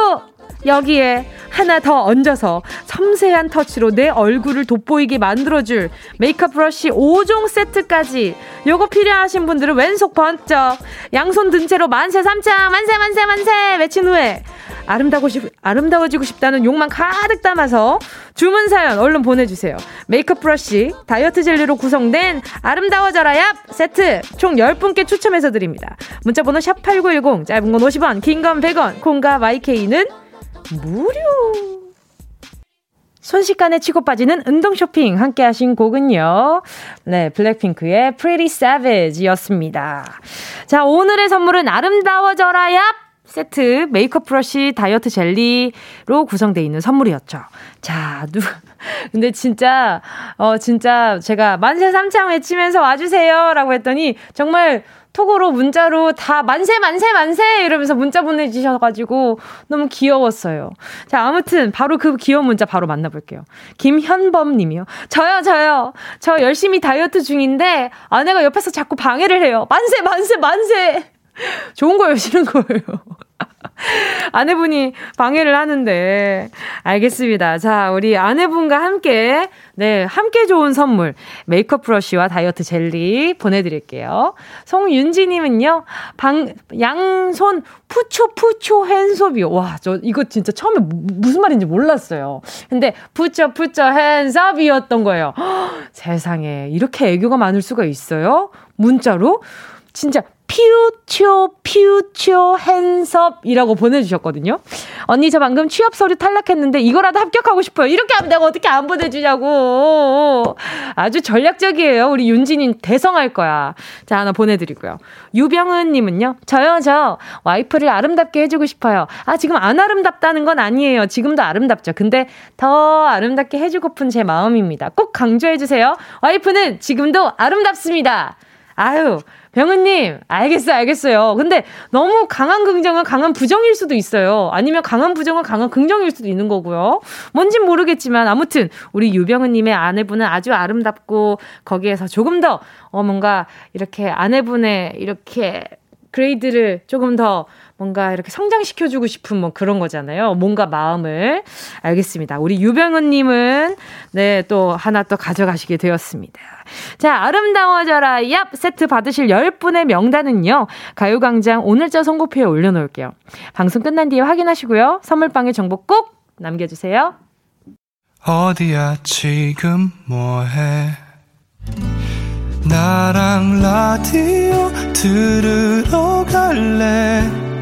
여기에 하나 더 얹어서 섬세한 터치로 내 얼굴을 돋보이게 만들어줄 메이크업 브러쉬 5종 세트까지 요거 필요하신 분들은 왼손 번쩍 양손 든 채로 만세 삼창 만세 만세 만세 외친 후에 아름다워 싶, 아름다워지고 싶다는 욕만 가득 담아서 주문 사연 얼른 보내주세요. 메이크업 브러쉬, 다이어트 젤리로 구성된 아름다워져라 얍 세트 총 10분께 추첨해서 드립니다. 문자번호 샵8910 짧은 건 50원, 긴 건 100원, 콩과 마이케이는 무료! 순식간에 치고 빠지는 운동 쇼핑 함께 하신 곡은요. 네, 블랙핑크의 Pretty Savage 였습니다. 자, 오늘의 선물은 아름다워져라 얍! 세트 메이크업 브러쉬 다이어트 젤리로 구성되어 있는 선물이었죠. 자, 누, 근데 진짜, 어, 진짜 제가 만세 삼창 외치면서 와주세요. 라고 했더니 정말 톡으로 문자로 다 만세 만세 만세 이러면서 문자 보내주셔가지고 너무 귀여웠어요. 자 아무튼 바로 그 귀여운 문자 바로 만나볼게요. 김현범님이요. 저요 저요. 저 열심히 다이어트 중인데 아내가 옆에서 자꾸 방해를 해요. 만세 만세 만세. 좋은 거예요 싫은 거예요. 아내분이 방해를 하는데 알겠습니다. 자, 우리 아내분과 함께 네, 함께 좋은 선물 메이크업 브러쉬와 다이어트 젤리 보내 드릴게요. 송윤지 님은요, 방 양손 푸초 푸초 핸섭이요. 와, 저 이거 진짜 처음에 무슨 말인지 몰랐어요. 근데 푸초 푸초 핸섭이었던 거예요. 허, 세상에 이렇게 애교가 많을 수가 있어요? 문자로? 진짜 퓨초, 퓨초, 핸섭이라고 보내주셨거든요. 언니, 저 방금 취업 서류 탈락했는데 이거라도 합격하고 싶어요. 이렇게 하면 내가 어떻게 안 보내주냐고. 아주 전략적이에요. 우리 윤진이 대성할 거야. 자, 하나 보내드리고요. 유병은님은요, 저요, 저 와이프를 아름답게 해주고 싶어요. 아, 지금 안 아름답다는 건 아니에요. 지금도 아름답죠. 근데 더 아름답게 해주고픈 제 마음입니다. 꼭 강조해주세요. 와이프는 지금도 아름답습니다. 아유, 병은님, 알겠어요, 알겠어요. 근데 너무 강한 긍정은 강한 부정일 수도 있어요. 아니면 강한 부정은 강한 긍정일 수도 있는 거고요. 뭔진 모르겠지만, 아무튼, 우리 유병은님의 아내분은 아주 아름답고, 거기에서 조금 더, 어, 뭔가, 이렇게 아내분의 이렇게 그레이드를 조금 더 뭔가 이렇게 성장시켜주고 싶은 뭐 그런 거잖아요. 뭔가 마음을. 알겠습니다. 우리 유병은님은, 네, 또 하나 또 가져가시게 되었습니다. 자, 아름다워져라 얍 세트 받으실 10분의 명단은요. 가요광장 오늘자 선고표에 올려놓을게요. 방송 끝난 뒤에 확인하시고요. 선물방에 정보 꼭 남겨주세요.
어디야 지금 뭐해 나랑 라디오 들으러 갈래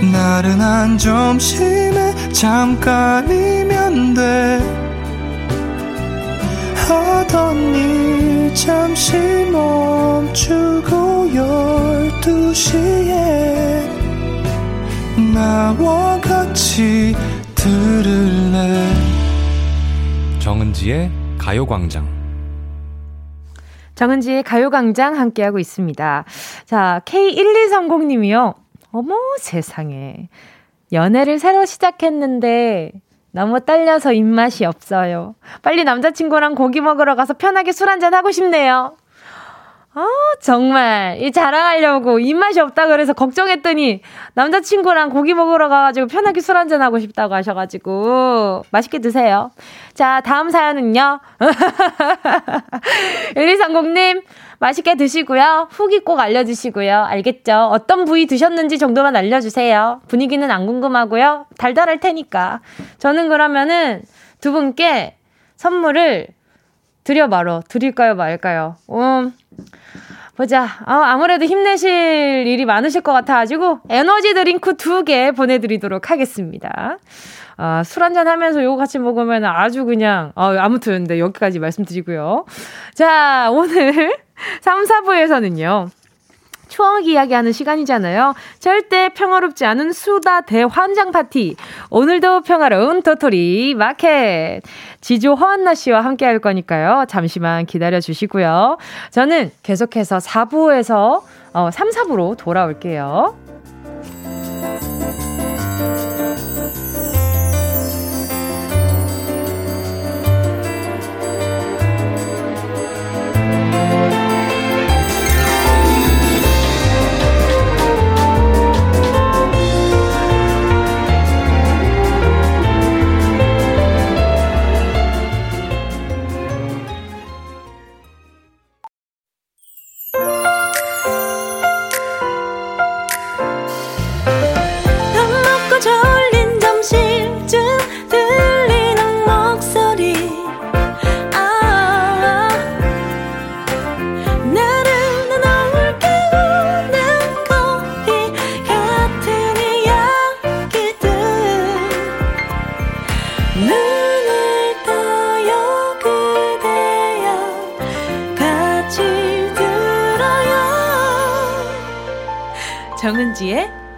나른한 점심에 잠깐이면 돼 하던 일 잠시 멈추고 열두 시에 나와 같이 들을래
정은지의 가요광장
정은지의 가요광장 함께하고 있습니다. 자, K1230님이요. 어머, 세상에. 연애를 새로 시작했는데, 너무 떨려서 입맛이 없어요. 빨리 남자친구랑 고기 먹으러 가서 편하게 술 한잔 하고 싶네요. 아, 정말. 이 자랑하려고 입맛이 없다 그래서 걱정했더니 남자친구랑 고기 먹으러 가가지고 편하게 술 한잔 하고 싶다고 하셔가지고 맛있게 드세요. 자, 다음 사연은요. 1230님, 맛있게 드시고요. 후기 꼭 알려주시고요. 알겠죠? 어떤 부위 드셨는지 정도만 알려주세요. 분위기는 안 궁금하고요. 달달할 테니까. 저는 그러면은 두 분께 선물을 드려 바로 드릴까요, 말까요? 음, 보자. 어, 아무래도 힘내실 일이 많으실 것 같아가지고 에너지 드링크 두 개 보내드리도록 하겠습니다. 아, 술 한잔 하면서 요거 같이 먹으면 아주 그냥, 어, 아무튼, 네, 여기까지 말씀드리고요. 자, 오늘 3, 4부에서는요. 추억 이야기하는 시간이잖아요. 절대 평화롭지 않은 수다 대환장 파티. 오늘도 평화로운 도토리 마켓. 지조 허한나 씨와 함께 할 거니까요. 잠시만 기다려 주시고요. 저는 계속해서 4부에서 어, 3, 4부로 돌아올게요.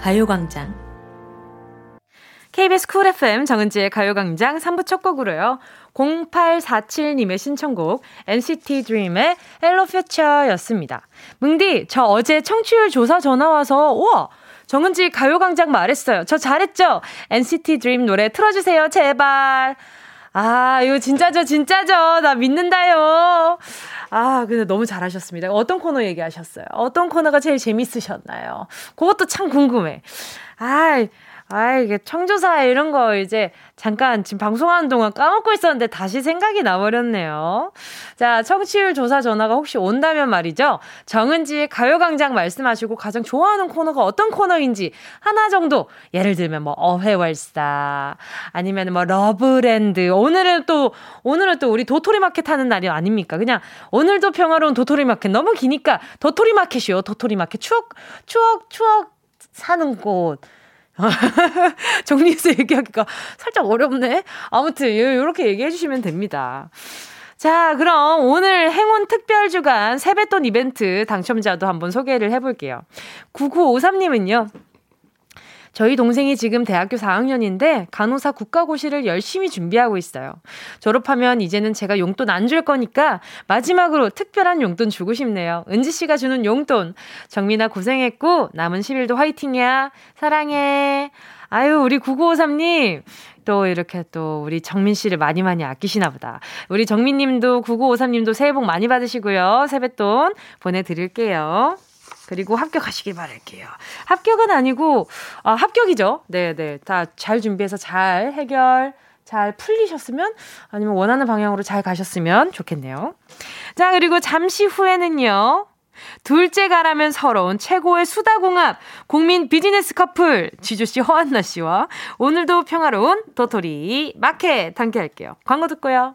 가요광장. KBS 쿨 FM 정은지의 가요광장 3부 첫 곡으로요. 0847님의 신청곡 NCT DREAM의 Hello Future 였습니다. 뭉디, 저 어제 청취율 조사 전화 와서, 우와! 정은지 가요광장 말했어요. 저 잘했죠? NCT DREAM 노래 틀어주세요, 제발. 아, 이거 진짜죠, 진짜죠. 나 믿는다요. 아, 근데 너무 잘하셨습니다. 어떤 코너 얘기하셨어요? 어떤 코너가 제일 재밌으셨나요? 그것도 참 궁금해. 아, 아, 이게 청조사 이런 거 이제 잠깐 지금 방송하는 동안 까먹고 있었는데 다시 생각이 나버렸네요. 자, 청취율 조사 전화가 혹시 온다면 말이죠. 정은지의 가요광장 말씀하시고 가장 좋아하는 코너가 어떤 코너인지 하나 정도 예를 들면 뭐 어회월사 아니면 뭐 러브랜드 오늘은 또 오늘은 또 우리 도토리 마켓 하는 날이 아닙니까? 그냥 오늘도 평화로운 도토리 마켓 너무 기니까 도토리 마켓이요. 도토리 마켓 추억 추억 추억 사는 곳 정리해서 얘기하기가 살짝 어렵네. 아무튼 이렇게 얘기해 주시면 됩니다. 자, 그럼 오늘 행운 특별 주간 세뱃돈 이벤트 당첨자도 한번 소개를 해볼게요. 9953님은요. 저희 동생이 지금 대학교 4학년인데 간호사 국가고시를 열심히 준비하고 있어요. 졸업하면 이제는 제가 용돈 안 줄 거니까 마지막으로 특별한 용돈 주고 싶네요. 은지 씨가 주는 용돈. 정민아 고생했고 남은 10일도 화이팅이야. 사랑해. 아유, 우리 9953님. 또 이렇게 또 우리 정민 씨를 많이 많이 아끼시나 보다. 우리 정민 님도 9953 님도 새해 복 많이 받으시고요. 세뱃돈 보내드릴게요. 그리고 합격하시길 바랄게요. 합격은 아니고, 아, 합격이죠. 네네. 네. 다 잘 준비해서 잘 해결, 잘 풀리셨으면, 아니면 원하는 방향으로 잘 가셨으면 좋겠네요. 자, 그리고 잠시 후에는요. 둘째 가라면 서러운 최고의 수다공합 국민 비즈니스 커플 지주씨 허한나 씨와 오늘도 평화로운 도토리 마켓 함께 할게요. 광고 듣고요.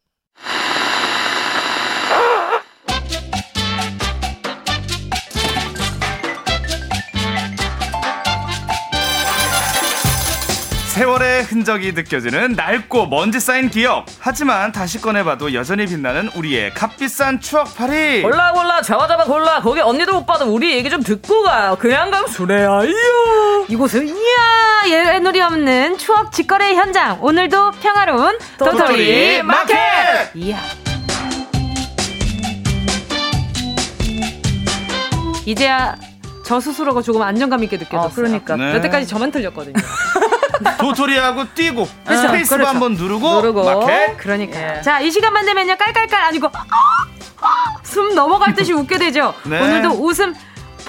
세월의 흔적이 느껴지는 낡고 먼지 쌓인 기억. 하지만 다시 꺼내봐도 여전히 빛나는 우리의 값비싼 추억팔이.
골라 골라 잡아 잡아 골라. 거기 언니도 오빠도 우리 얘기 좀 듣고 가요. 그냥 가면 수레야 이요.
이곳은 이야 예누리 없는 추억 직거래 현장. 오늘도 평화로운 도토리, 도토리 마켓. 이야. 이제야 저 스스로가 조금 안정감 있게 느껴졌어요. 아,
그러니까
네. 여태까지 저만 틀렸거든요.
도토리 하고 띄고 그렇죠, 스페이스바 그렇죠. 한번 누르고, 누르고 마켓.
그러니까. 예. 자, 이 시간만 되면요. 깔깔깔 아니고 숨 넘어갈 듯이 웃게 되죠. 네. 오늘도 웃음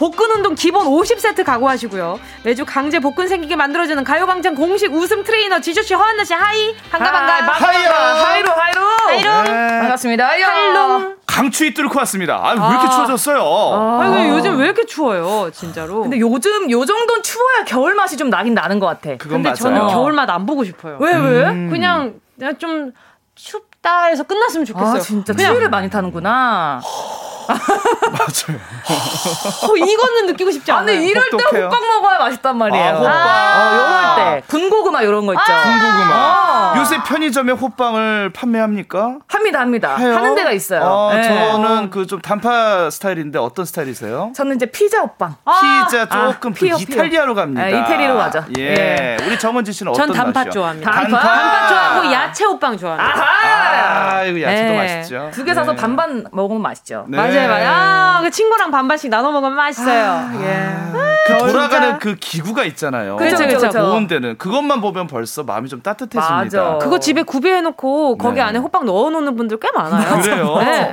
복근 운동 기본 50세트 각오하시고요. 매주 강제 복근 생기게 만들어주는 가요광장 공식 웃음 트레이너 지조씨 허한나 씨 하이 반가 반가
하이로
하이로 하이로
하이로
네. 반갑습니다.
하이로
강추위 뚫고 왔습니다. 아, 왜 이렇게 아. 추워졌어요?
아, 아 요즘 왜 이렇게 추워요, 진짜로?
근데 요즘 요 정도는 추워야 겨울 맛이 좀 나긴 나는 것 같아.
그건
근데
맞아요.
저는 겨울 맛 안 보고 싶어요.
왜 왜? 음.
그냥 그냥 좀 춥다 해서 끝났으면 좋겠어요. 아,
진짜 추위를 많이 타는구나.
맞아요.
어, 이거는 느끼고 싶지 않아요.
아니 이럴 때 호빵 먹어야 맛있단 말이에요. 아,
호빵.
아, 요럴 때 군고구마 이런 거 있죠. 아~
군고구마. 아~ 요새 편의점에 호빵을 판매합니까?
합 니다, 합니다. 해요? 하는 데가 있어요.
아, 네. 저는 그 좀 단파 스타일인데 어떤 스타일이세요?
저는 이제 피자 호빵.
피자 조금 피어, 이탈리아로 갑니다.
네, 이태리로 가죠.
예. 예. 우리 정은지 씨는 어떤
전 단팥
맛이요?
좋아합니다. 단팥? 단팥 좋아하고 야채 호빵 좋아합니다.
아하! 아, 이거 야채도 네. 맛있죠.
두 개 사서 네. 반반 먹으면 맛있죠.
네. 맞아요, 맞아요. 아, 그 친구랑 반반씩 나눠 먹으면 맛있어요. 아, 예.
그 돌아가는 그 기구가 있잖아요.
그렇죠, 그렇죠.
보온되는 그것만 보면 벌써 마음이 좀 따뜻해집니다. 맞아.
그거 집에 구비해놓고 거기 네. 안에 호빵 넣어놓는 분들 꽤 많아요.
그래요? 네.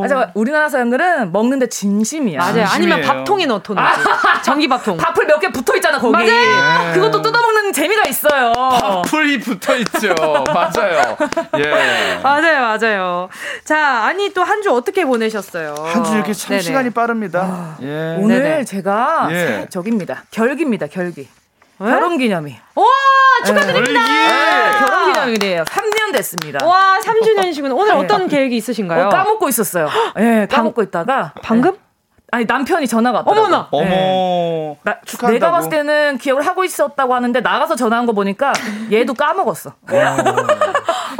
맞아, 우리나라 사람들은 먹는데 진심이야.
맞아요.
진심이에요.
아니면 밥통에 넣어놓는 아, 전기밥통.
밥풀 몇 개 붙어 있잖아 거기.
맞아요. 네.
그것도 뜯어먹는 재미가 있어요.
밥풀이 붙어 있죠. 맞아요. 예.
맞아요, 맞아요. 자, 아니 또 한 주 어떻게 보내셨어요?
한 주 이렇게 참 네네. 시간이 빠릅니다. 아,
예. 오늘 네네. 제가 예. 저깁니다. 결기입니다. 결기. 결혼 기념일.
와, 축하드립니다.
네, 결혼 기념일이에요. 3년 됐습니다.
와, 3주년이시구나. 오늘 네. 어떤 계획이 있으신가요?
어, 까먹고 있었어요. 예, 네, 까먹고 있다가
방금?
아니 남편이 전화가 왔더라고.
어머나.
어머. 네.
나, 내가 봤을 때는 기억을 하고 있었다고 하는데 나가서 전화한 거 보니까 얘도 까먹었어.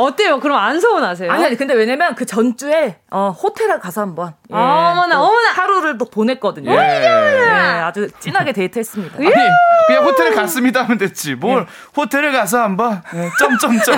어.
어때요? 그럼 안 서운하세요?
아니, 아니, 근데 왜냐면 그 전주에, 어, 호텔에 가서 한 번.
예, 어머나, 어머나!
하루를 또 보냈거든요.
예.
네, 아주 진하게 데이트했습니다.
아니, 그냥 호텔에 갔습니다 하면 됐지. 뭘, 예. 호텔에 가서 한번, 예, 점점점.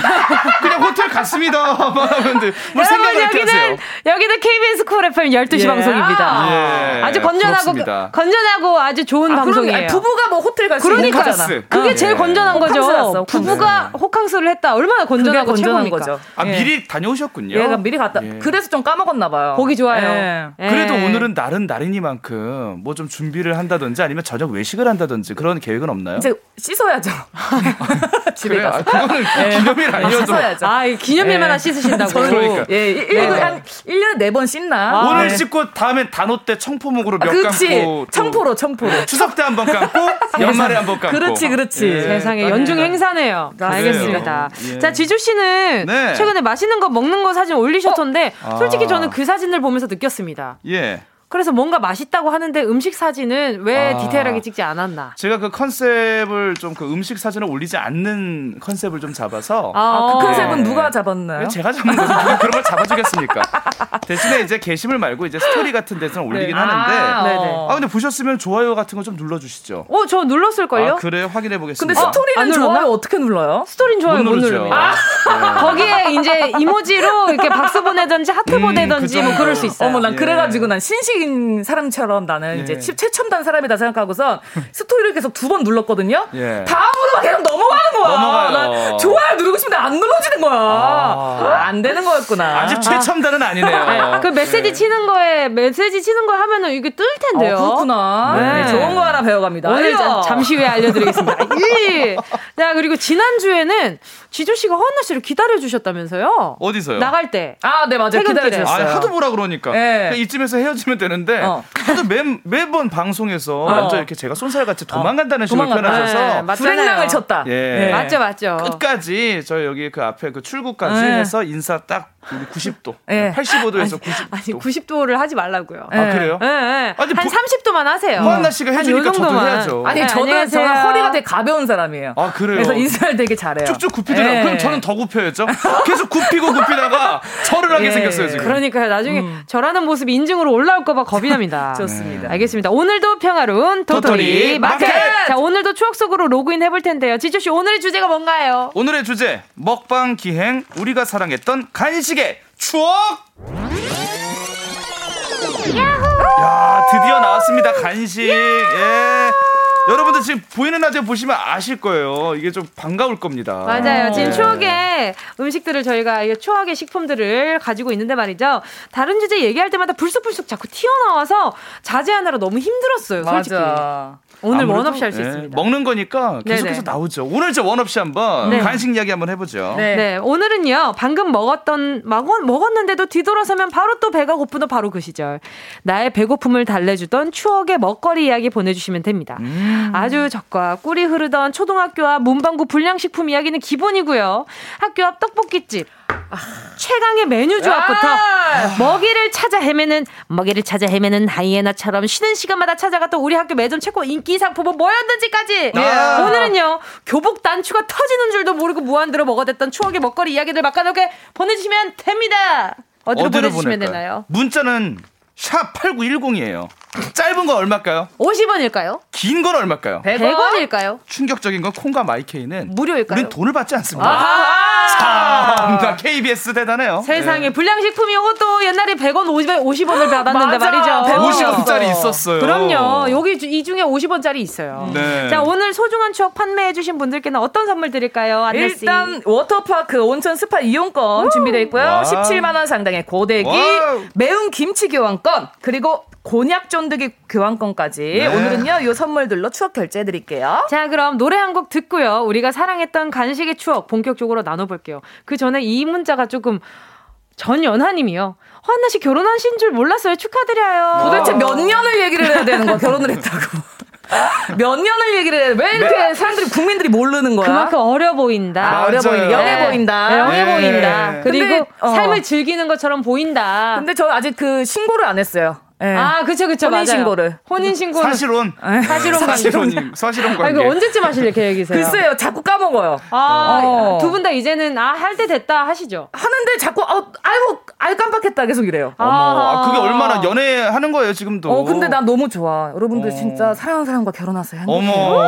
그냥 호텔 갔습니다. 하면 돼. 뭘 생각을 여기는,
여기는 KBS 쿨 FM 12시 예. 방송입니다. 예. 아주 건전하고, 부럽습니다. 건전하고 아주 좋은 아, 방송이에요. 아니,
부부가 뭐 호텔 갈수 그러니까,
그게 아, 제일 건전한 거죠. 부부가 호캉스를 했다. 얼마나 건전하고 건전한 거죠.
아, 미리 다녀오셨군요.
예, 미리 갔다. 그래서 좀 까먹었나 봐요.
보기 좋아요.
그래도 오늘은 날은 날이니만큼 뭐 좀 준비를 한다든지 아니면 저녁 외식을 한다든지 그런 계획은 없나요?
이제 씻어야죠.
집에 그래? 가서. 아, 그거는 기념일 아니어도.
씻어야죠. 아, 기념일만 네. 씻으신다고.
그러니까.
예, 1, 네. 한 1년에 4번 씻나?
아, 오늘 네. 씻고 다음엔 단오 때 청포묵으로 몇 아, 감고.
청포로, 청포로.
추석 때 한 번 감고, 연말에 한 번 감고.
그렇지, 그렇지.
예. 세상에 연중 행사네요. 자, 알겠습니다. 예. 자, 지주 씨는 네. 최근에 맛있는 거 먹는 거 사진 올리셨던데, 어? 솔직히 저는 그 사진을 보면서 느꼈습니다.
예.
그래서 뭔가 맛있다고 하는데 음식 사진은 왜 아, 디테일하게 찍지 않았나?
제가 그 컨셉을 좀 그 음식 사진을 올리지 않는 컨셉을 좀 잡아서
아, 그 컨셉은 네. 누가 잡았나요?
제가 잡은 거죠. 누가 그런 걸 잡아주겠습니까? 대신에 이제 게시물 말고 이제 스토리 같은 데서는 올리긴 네. 하는데 아, 네네. 아 근데 보셨으면 좋아요 같은 거 좀 눌러주시죠.
어, 저 눌렀을 걸요? 아,
그래 확인해 보겠습니다.
근데 스토리는 어, 좋아요 어떻게 눌러요?
스토리는 좋아요 못, 못 누릅니다. 아. 네. 거기에 이제 emoji로 이렇게 박수 보내든지 하트 음, 보내든지 그 뭐 그럴 수 있어요.
어머 난 예. 그래가지고 난 신식 인 사람처럼 나는 예. 이제 최첨단 사람이다 생각하고선 스토리를 계속 두 번 눌렀거든요. 예. 다음으로 계속 넘어가는 거야. 넘어가요. 좋아요 누르고 싶은데 안 눌러지는 거야. 아. 안 되는 거였구나.
아직 최첨단은 아니네요. 네.
그 메시지 예. 치는 거에 메시지 치는 거 하면은 이게 뜰 텐데요. 어,
그렇구나. 네. 네. 좋은 거 하나 배워갑니다.
오늘 잠시 후에 알려드리겠습니다. 자 그리고 지난 주에는 지조 씨가 허은나 씨를 기다려 주셨다면서요?
어디서요?
나갈 때.
아, 네 맞아요. 기다려 주셨어요.
아, 하도 보라 그러니까. 네. 이쯤에서 헤어지면 되는 데 어. 매, 매번 방송에서 어. 완전 이렇게 제가 쏜살같이 도망간다는 어. 식으로 표현하셔서
네, 불행랑을 쳤다.
예. 네.
맞죠, 맞죠.
끝까지 저 여기 그 앞에 그 출구까지 네. 해서 인사 딱 90도. 네. 85도에서 90도.
아니, 90도를 하지 말라고요.
아, 그래요?
네, 네. 아니, 한 보, 30도만 하세요.
허한나 씨가 해주니까 저도 해야죠.
아니, 저는, 저는 허리가 되게 가벼운 사람이에요.
아, 그래요?
그래서 인사를 되게 잘해요.
쭉쭉 굽히더라고요. 그럼 저는 더 굽혀야죠. 계속 굽히고 굽히다가 절을 하게 예. 생겼어요, 지금.
그러니까요. 나중에 음. 절하는 모습이 인증으로 올라올까봐 겁이 납니다.
좋습니다.
네. 알겠습니다. 오늘도 평화로운 도토리, 도토리 마켓. 마켓. 자, 오늘도 추억 속으로 로그인 해볼 텐데요. 지조씨, 오늘의 주제가 뭔가요?
오늘의 주제, 먹방 기행, 우리가 사랑했던 간식의 추억! 야, 드디어 나왔습니다. 간식. 예. 여러분들 지금 보이는 라디오 보시면 아실 거예요. 이게 좀 반가울 겁니다.
맞아요. 지금 네. 추억의 음식들을 저희가 추억의 식품들을 가지고 있는데 말이죠. 다른 주제 얘기할 때마다 불쑥불쑥 자꾸 튀어나와서 자제하느라 너무 힘들었어요. 솔직히. 맞아. 오늘 원업시 할수 네, 있습니다.
먹는 거니까 계속해서 네네. 나오죠. 오늘 저 원업시 한번 네. 간식 이야기 한번 해보죠.
네. 네. 오늘은요. 방금 먹었던 먹었, 먹었는데도 뒤돌아서면 바로 또 배가 고프던 바로 그 시절. 나의 배고픔을 달래주던 추억의 먹거리 이야기 보내주시면 됩니다. 음. 아주 적과 꿀이 흐르던 초등학교와 문방구 불량식품 이야기는 기본이고요. 학교 앞 떡볶이집. 최강의 메뉴 조합부터 아~ 먹이를 찾아 헤매는 먹이를 찾아 헤매는 하이에나처럼 쉬는 시간마다 찾아갔던 우리 학교 매점 최고 인기 상품은 뭐였는지까지. 아~ 오늘은요 교복 단추가 터지는 줄도 모르고 무한대로 먹어댔던 추억의 먹거리 이야기들 맛깔나게 보내주시면 됩니다. 어디로, 어디로 보내주시면 보낼까요? 되나요?
문자는 샵 8910이에요 짧은 건 얼마일까요?
50원일까요?
긴 건 얼마일까요?
100원? 일까요
충격적인 건 콩과 마이케이는
무료일까요?
우린 돈을 받지 않습니다. 아~ 참, KBS 대단해요.
세상에 네. 불량식품이 이것도 옛날에 100원, 50원, 50원을 받았는데 말이죠.
50원짜리 있었어요.
그럼요. 여기 이 중에 50원짜리 있어요. 네. 자, 오늘 소중한 추억 판매해 주신 분들께는 어떤 선물 드릴까요? 한나 씨.
일단 워터파크 온천 스파 이용권 준비되어 있고요. 와. 17만 원 상당의 고데기, 와우. 매운 김치 교환권, 그리고 곤약 쫀득이 교환권까지 네. 오늘은요 이 선물들로 추억 결제해 드릴게요.
자 그럼 노래 한 곡 듣고요 우리가 사랑했던 간식의 추억 본격적으로 나눠볼게요. 그 전에 이 문자가 조금 전연하님이요. 허한나 씨 결혼하신 줄 몰랐어요. 축하드려요.
도대체 몇 년을 얘기를 해야 되는 거야 결혼을 했다고. 몇 년을 얘기를 해. 왜 이렇게 네. 사람들이 국민들이 모르는 거야?
그만큼 어려 보인다.
아, 어려 보인다. 영해 네. 보인다.
네, 영해 네. 보인다. 그리고 근데, 어. 삶을 즐기는 것처럼 보인다.
근데 저 아직 그 신고를 안 했어요. 네. 아, 그쵸, 그쵸. 혼인 신고를.
혼인 신고.
사실혼.
사실혼.
사실혼. 사실혼 관계.
아, 이거 언제쯤 하실 계획이세요?
글쎄요, 자꾸 까먹어요.
아, 어. 두분 다 이제는 아, 할 때 됐다 하시죠?
하는데 자꾸, 어, 아이고, 아이 깜빡했다 계속 이래요.
어머, 아, 그게 얼마나 연애하는 거예요, 지금도.
어, 근데 난 너무 좋아. 여러분들 어. 진짜 사랑하는 사람과 결혼하세요.
어머.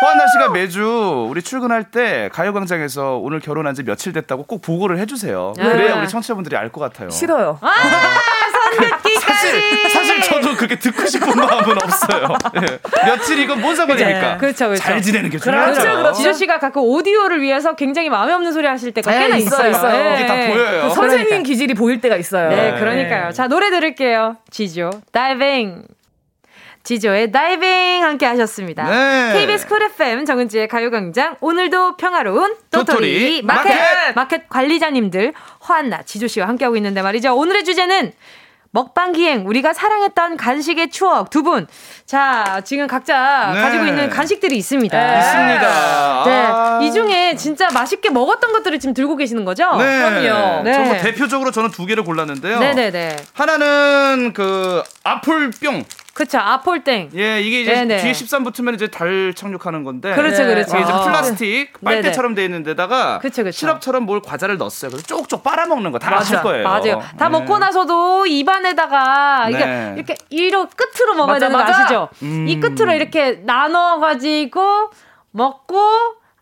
허한나 씨가 매주 우리 출근할 때 가요광장에서 오늘 결혼한 지 며칠 됐다고 꼭 보고를 해주세요. 네. 그래야 우리 청취자분들이 알 것 같아요.
싫어요. 아,
사실,
사실 저도 그렇게 듣고 싶은 마음은 없어요. 네. 며칠이건 뭔 상관입니까?
그렇죠, 그렇죠.
잘 지내는 게 중요하죠.
그렇죠, 그렇죠. 지조 씨가 가끔 오디오를 위해서 굉장히 마음에 없는 소리 하실 때가 네, 꽤나 있어요.
있어요.
네. 이게 다 보여요.
그 선생님 그러니까. 기질이 보일 때가 있어요.
네, 그러니까요. 자, 노래 들을게요. 지조, 다이빙. 지조의 다이빙 함께 하셨습니다. 네. KBS 쿨 FM 정은지의 가요광장 오늘도 평화로운 도토리, 마켓. 마켓 마켓 관리자님들 허한나 지조 씨와 함께하고 있는데 말이죠. 오늘의 주제는 먹방 기행 우리가 사랑했던 간식의 추억 두 분. 자, 지금 각자 네. 가지고 있는 간식들이 있습니다.
네. 있습니다.
네. 아. 이 중에 진짜 맛있게 먹었던 것들을 지금 들고 계시는 거죠?
네. 그럼요. 네. 뭐 대표적으로 저는 두 개를 골랐는데요.
네네네.
하나는 그 아폴뿅
그쵸, 아폴땡.
예, 이게 이제 네네. 뒤에 13 붙으면 이제 달 착륙하는 건데.
그렇죠, 그렇죠.
이게 이제 아. 플라스틱 빨대처럼 돼 있는 데다가
그쵸, 그쵸.
시럽처럼 뭘 과자를 넣었어요. 그래서 쪽쪽 빨아먹는 거 다 아실 거예요.
맞아요. 다 네. 먹고 나서도 입안에다가 이게 네. 이렇게 이로 끝으로 먹어야 맞아, 되는 거 맞아. 아시죠? 음. 이 끝으로 이렇게 나눠 가지고 먹고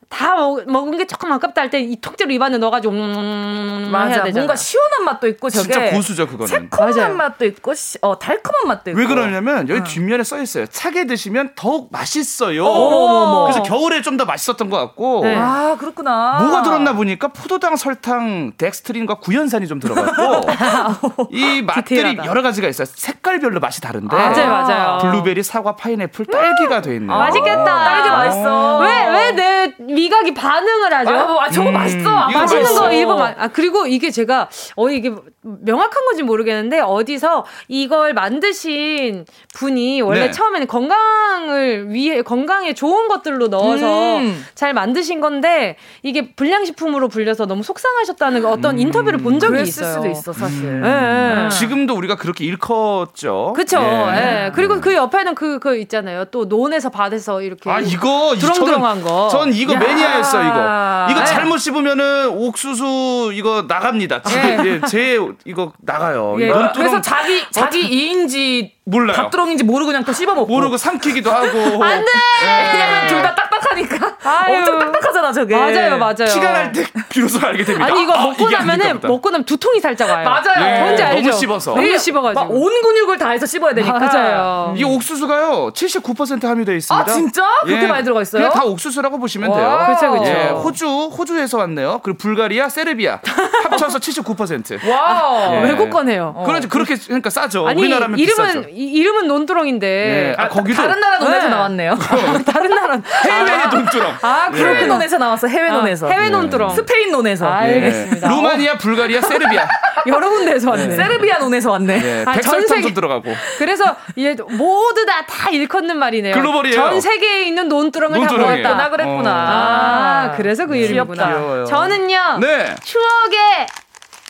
다 먹, 먹은 게 조금 아깝다 할 때 이 통째로 입안에 넣어가지고 음, 맞아.
뭔가 시원한 맛도 있고 저게
진짜 고수죠 그거는.
새콤한 맞아요. 맛도 있고 시, 어 달콤한 맛도 있고.
왜 그러냐면 여기 어. 뒷면에 써 있어요. 차게 드시면 더욱 맛있어요. 어머머머. 그래서 겨울에 좀 더 맛있었던 것 같고.
네. 아 그렇구나.
뭐가 들었나 보니까 포도당 설탕 덱스트린과 구연산이 좀 들어갔고 이 맛들이 디테일하다. 여러 가지가 있어요. 색깔별로 맛이 다른데
맞아요 맞아요.
블루베리 사과 파인애플 딸기가 돼 있네요.
맛있겠다.
딸기 맛있어.
왜 왜 내 미각이 반응을 하죠.
아, 뭐, 아 저거 음, 맛있어.
맛있는 거 일본 맛. 아 그리고 이게 제가 어 이게 명확한 건지 모르겠는데 어디서 이걸 만드신 분이 원래 네. 처음에는 건강을 위해 건강에 좋은 것들로 넣어서 음. 잘 만드신 건데 이게 불량식품으로 불려서 너무 속상하셨다는 어떤 음. 인터뷰를 본 적이 있어요.
수도 있어 사실. 음.
네.
지금도 우리가 그렇게 일컸죠.
그렇죠. 예. 네. 그리고 그 옆에는 그, 그 있잖아요. 또 논에서 밭에서 이렇게
아 이거
드렁드렁한 거.
전 이거 야. 매니아였어 이거. 이거 네. 잘못 씹으면은 옥수수 이거 나갑니다. 네. 제, 제 이거 나가요.
예. 그래서 자기 자기 이인지
몰라요.
밥두렁인지 모르고 그냥 또 씹어 먹고.
모르고 삼키기도 하고.
안 돼!
예. 둘다 딱 딱하니까. 아유. 엄청 딱딱하잖아, 저게.
맞아요, 맞아요.
피가 날 때 비로소 알게 됩니다.
아니, 이거 아, 먹고 나면은, 먹고 나면 두통이 살짝 와요.
맞아요.
예. 뭔지 알죠?
너무 씹어서.
너무 씹어가지고.
온 근육을 다 해서 씹어야 되니까.
맞아요.
이 옥수수가요, 79% 함유되어 있습니다.
아, 진짜? 그렇게 예. 많이 들어가 있어요?
다 옥수수라고 보시면 돼요.
그렇죠, 그렇죠. 예.
호주, 호주에서 왔네요. 그리고 불가리아, 세르비아. 합쳐서 79%.
와, 예. 외국 거네요.
어. 그렇지, 그렇게, 그러니까 싸죠. 아니, 우리나라면
이름은,
비싸죠.
이름은 논두렁 논두렁인데.
예. 아, 거기도
다른 나라 논에서 네. 나왔네요.
다른 나라
해외 아. 논두렁.
아, 그렇게 예. 논에서 나왔어. 해외 아, 논에서.
해외 논두렁.
스페인 논에서.
아, 알겠습니다.
예. 루마니아, 불가리아, 세르비아.
여러 군데에서 왔네.
세르비아 논에서 왔네.
예. 아, 백설탕도 들어가고.
그래서 이제 모두 다 다 일컫는 말이네요.
글로벌이에요.
전 세계에 있는 논두렁을 다 모았다.
나 그랬구나. 어.
아, 그래서 그 이름이구나. 저는요.
네.
추억의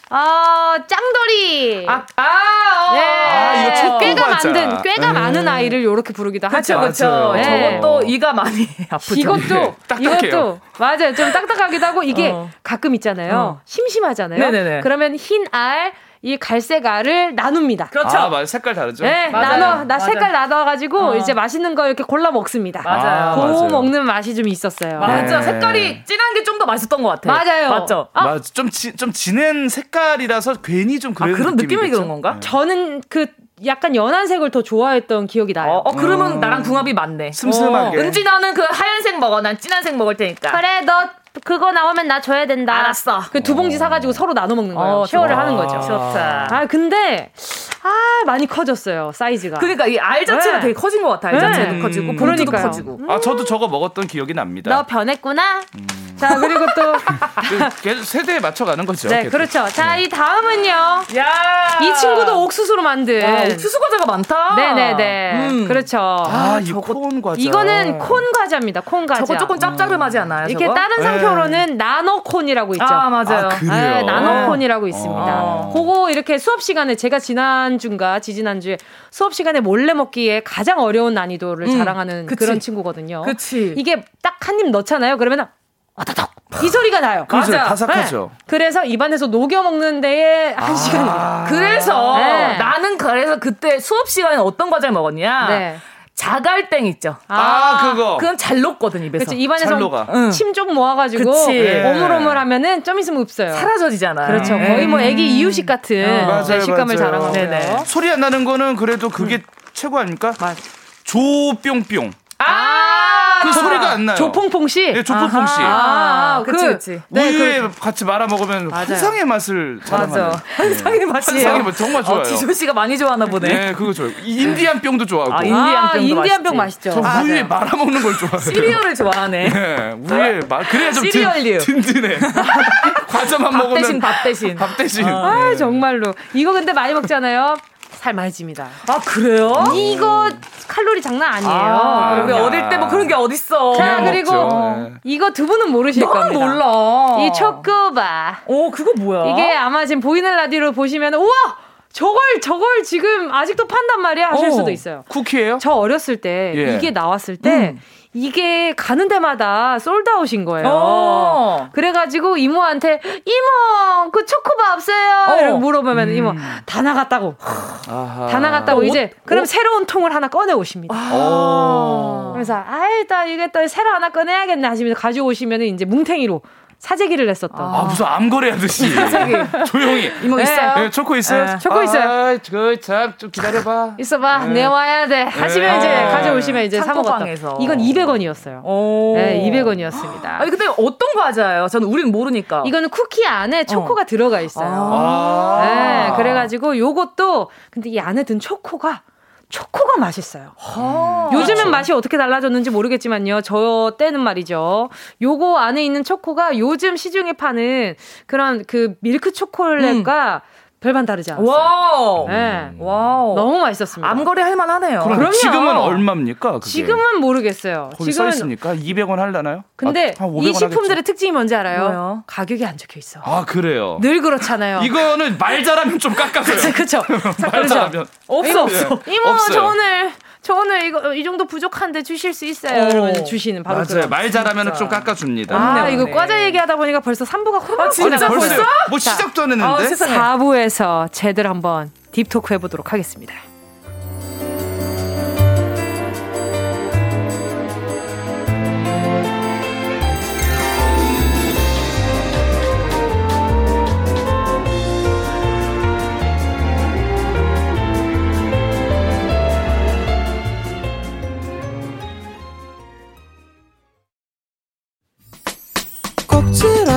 아, 짱돌이.
아, 아, 어.
네.
아, 이거 초
꽤가 만든, 꽤가 음. 많은 아이를 이렇게 부르기도 하죠.
그렇죠. 네. 저것도 이가 많이 아프죠.
이것도, 이것도, 맞아요. 좀 딱딱하기도 하고, 이게 어. 가끔 있잖아요. 어. 심심하잖아요. 네네네. 그러면 흰 알, 이 갈색 알을 나눕니다.
그렇죠. 아, 맞아. 색깔 다르죠?
네, 맞아요. 나눠, 나 맞아요. 색깔 나눠가지고 어. 이제 맛있는 거 이렇게 골라 먹습니다.
맞아요.
고 맞아요. 먹는 맛이 좀 있었어요.
맞아. 네. 색깔이 진한 게 좀 더 맛있었던 것 같아요.
맞아요.
맞죠?
아. 맞아. 좀, 지, 좀 진한 색깔이라서 괜히 좀 그런,
아, 그런 느낌이 그런 건가?
네. 저는 그 약간 연한 색을 더 좋아했던 기억이 나요.
어, 어 그러면 음. 나랑 궁합이 맞네.
슴슴하게.
어. 은지 너는 그 하얀색 먹어. 난 진한색 먹을 테니까.
그래, 너 그거 나오면 나 줘야 된다.
알았어.
그 두 봉지 사가지고 서로 나눠 먹는 거예요. 어, 쉐어를 하는 거죠.
좋다.
아 근데 아 많이 커졌어요 사이즈가.
그러니까 이 알 자체가 네. 되게 커진 것 같아. 알 자체도 네. 커지고 그러니까 커지고.
아 저도 저거 먹었던 기억이 납니다.
너 변했구나. 음. 자, 그리고 또.
그 세대에 맞춰가는 거죠.
네, 그렇죠. 자, 네. 이 다음은요. 야! 이 친구도 옥수수로 만든. 와,
옥수수 과자가 많다.
네네네. 음. 그렇죠.
아, 이 콘 과자.
이거는 콘 과자입니다. 콘 과자.
저거 조금 짭짤하지 않아요?
이게 다른 상표로는 네. 나노콘이라고 있죠.
아, 맞아요. 아,
네, 나노콘이라고 있습니다. 아. 그거 이렇게 수업 시간에 제가 지난 주인가 지지난주에 수업 시간에 몰래 먹기에 가장 어려운 난이도를 음, 자랑하는 그치. 그런 친구거든요.
그치.
이게 딱 한 입 넣잖아요. 그러면 아다닥 이 소리가 나요.
그렇죠. 맞아. 바삭하죠.
네. 그래서 입안에서 녹여 먹는 데에 한 아~ 시간입니다.
그래서 네. 나는 그래서 그때 수업 시간에 어떤 과자를 먹었냐? 네. 자갈땡 있죠.
아, 아, 그거.
그건 잘 녹거든 입에서. 그치,
입안에서 응. 침좀 모아가지고 네. 오물오물하면은 좀 있으면 없어요.
사라져지잖아요.
그렇죠. 네. 거의 뭐 애기 이유식 같은 네. 맞아요, 식감을 자랑하고. 네네.
소리 안 나는 거는 그래도 그게 음. 최고 아닙니까? 맞. 조뿅뿅.
아,
그 소리가 안 나요.
조퐁퐁 씨?
네, 조퐁퐁 씨.
아,
그, 그치, 그치.
네, 우유에 그, 같이 말아 먹으면 맞아요. 환상의 맛을
자랑하는. 맞아. 환상의 네. 맛이
환상의 맛 정말 좋아요. 어,
지조 씨가 많이 좋아하나 보네.
네, 그거 좋아요. 인디안 뿅도 좋아하고. 아,
인디안 뿅도 인디안 뿅 맛있죠.
저 아, 우유에 말아 먹는 걸 좋아해요.
시리얼을 좋아하네.
네, 우유에 말 그래야 좀
시리얼류.
든, 든든해. 과자만
밥
먹으면
대신 밥 대신.
밥 대신.
아, 아 정말로. 이거 근데 많이 먹잖아요. 살 많이 찝니다.
아 그래요?
이거 칼로리 장난 아니에요. 아,
우리 어릴 때 뭐 그런 게 어딨어.
자 그리고 네. 이거 두 분은 모르실 겁니다.
몰라.
이 초코바.
오 그거 뭐야?
이게 아마 지금 보이는 라디오로 보시면 우와 저걸 저걸 지금 아직도 판단 말이야 하실 오, 수도 있어요.
쿠키예요?
저 어렸을 때 예. 이게 나왔을 때 음. 이게 가는 데마다 솔드아웃인 거예요. 어. 그래가지고 이모한테 이모 그 초코바 없어요. 어. 이렇게 물어보면 음. 이모 다 나갔다고. 아하. 다 나갔다고 어, 이제 어? 그럼 새로운 통을 하나 꺼내 오십니다. 아. 그래서 아이 또 이게 또 새로 하나 꺼내야겠네 하시면서 가져오시면 이제 뭉탱이로 사재기를 냈었던.
아, 무슨 암거래 하듯이. 사재기. 조용히.
이모 있어요?
네, 초코 있어요? 네.
초코 있어요.
아, 그, 참, 좀 기다려봐.
있어봐. 네. 내와야 돼. 하시면 네. 이제 가져오시면 이제 사 먹었던. 이건 200원이었어요. 오. 네, 200원이었습니다.
아니, 근데 어떤 과자예요? 저는 우리는 모르니까.
이거는 쿠키 안에 초코가 어. 들어가 있어요. 아. 네, 그래가지고 요것도, 근데 이 안에 든 초코가 초코가 맛있어요. 아, 요즘은 그렇죠. 맛이 어떻게 달라졌는지 모르겠지만요. 저 때는 말이죠. 요거 안에 있는 초코가 요즘 시중에 파는 그런 그 밀크 초콜릿과 음. 별반 다르지 않았어요.
와우.
네.
와우.
너무 맛있었습니다.
암거래 할 만 하네요.
그럼 지금은 얼마입니까? 그게?
지금은 모르겠어요.
거기 지금은 써 있습니까? 200원 할라나요?
근데 아, 이 식품들의 하겠죠? 특징이 뭔지 알아요?
뭐요?
가격이 안 적혀 있어.
아, 그래요.
늘 그렇잖아요.
이거는 말 잘하면 좀 깎아서요.
그렇죠.
말 잘하면
없어 없어. 이모 없어요. 저 오늘 저 오늘 이거 이 정도 부족한데 주실 수 있어요. 그러면 주시는 바로
맞아요. 말 잘하면 좀 깎아줍니다.
아 네, 이거 네. 과자 얘기하다 보니까 벌써 3부가
아, 진짜 벌써?
뭐 시작도 안 했는데. 아,
4부에서 제대로 한번 딥토크 해보도록 하겠습니다.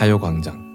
가요광장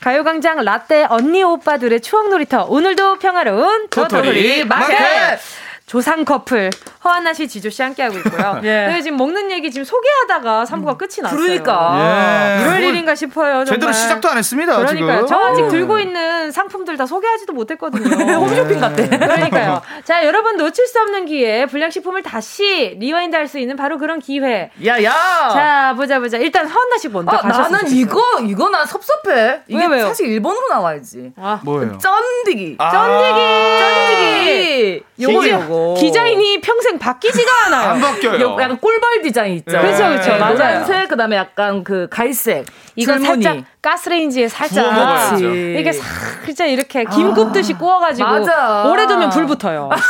가요광장 라떼 언니 오빠들의 추억놀이터 오늘도 평화로운 도토리 마켓. 마켓. 조상 커플 허한나 씨, 지조 씨 함께 하고 있고요. 예. 네, 지금 먹는 얘기 지금 소개하다가 3부가 끝이 났어요.
그러니까.
예. 이럴 일인가 싶어요. 정말.
제대로 시작도 안 했습니다.
그러니까요. 저 아직 들고 있는 상품들 다 소개하지도 못했거든요.
홈쇼핑 같대.
그러니까요. 자, 여러분 놓칠 수 없는 기회, 불량식품을 다시 rewind 할 수 있는 바로 그런 기회.
야야.
자, 보자 보자. 일단 허한나 씨 먼저 아, 가셨으면
나는. 이거 이거 나 섭섭해. 이게
왜, 왜요?
사실 일본으로 나와야지.
아. 뭐예요?
쩐디기.
아~ 쩐디기.
쩐디기. 요거 요거. 바뀌더라고.
디자인이 평생 바뀌지가 않아요.
안 바뀌어요.
약간 꿀벌 디자인 있죠.
그렇죠, 그렇죠.
네,
맞아요.
노란색 그 다음에 약간 그 갈색. 줄무늬.
살짝 가스레인지에 살짝. 이게 살짝 이렇게 김 굽듯이 구워가지고
맞아.
오래 두면 불 붙어요.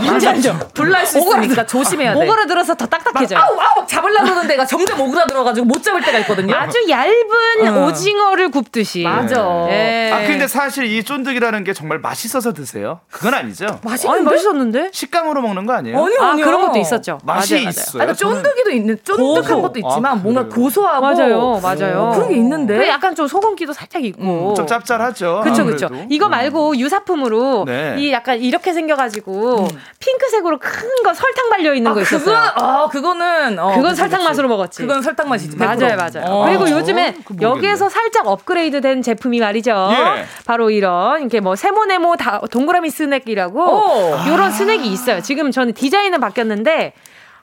맞아. 불날 수 있으니까 조심해야 돼.
오그라들어서 더 딱딱해져요.
아우 아우 막 잡으려고 그러는 데가 점점 오그라들어가지고 못 잡을 때가 있거든요.
아주 얇은
어.
오징어를 굽듯이.
맞아.
예.
아 근데 사실 이 쫀득이라는 게 정말 맛있어서 드세요? 그건 아니죠.
아니
맛있는데?
맛있었는데?
식감으로 먹는 거 아니에요?
아니요,
아
아니요.
그런 것도 있었죠.
맛이
맞아요, 맞아요.
있어요.
아니, 쫀득이도 있는 쫀득한
고소.
것도 있지만
아,
뭔가? 고소하고
맞아요, 맞아요.
그런 게 있는데
그 약간 좀 소금기도 살짝 있고.
좀 짭짤하죠.
그쵸,
아무래도.
그쵸. 이거 말고 유사품으로
네.
이 약간 이렇게 생겨가지고 핑크색으로 큰 거 설탕 발려 있는
아,
거 있었어요.
그건 아 그거는 어,
그건 설탕
그치.
맛으로 먹었지.
그건 설탕 맛이지.
맞아요,
100%.
맞아요.
어.
그리고 요즘에
그 모르겠네.
여기에서 살짝 업그레이드된 제품이 말이죠.
예.
바로 이런 이렇게 뭐 세모네모 다, 동그라미 스낵이라고
오.
이런 스낵이 있어요. 지금 저는 디자인은 바뀌었는데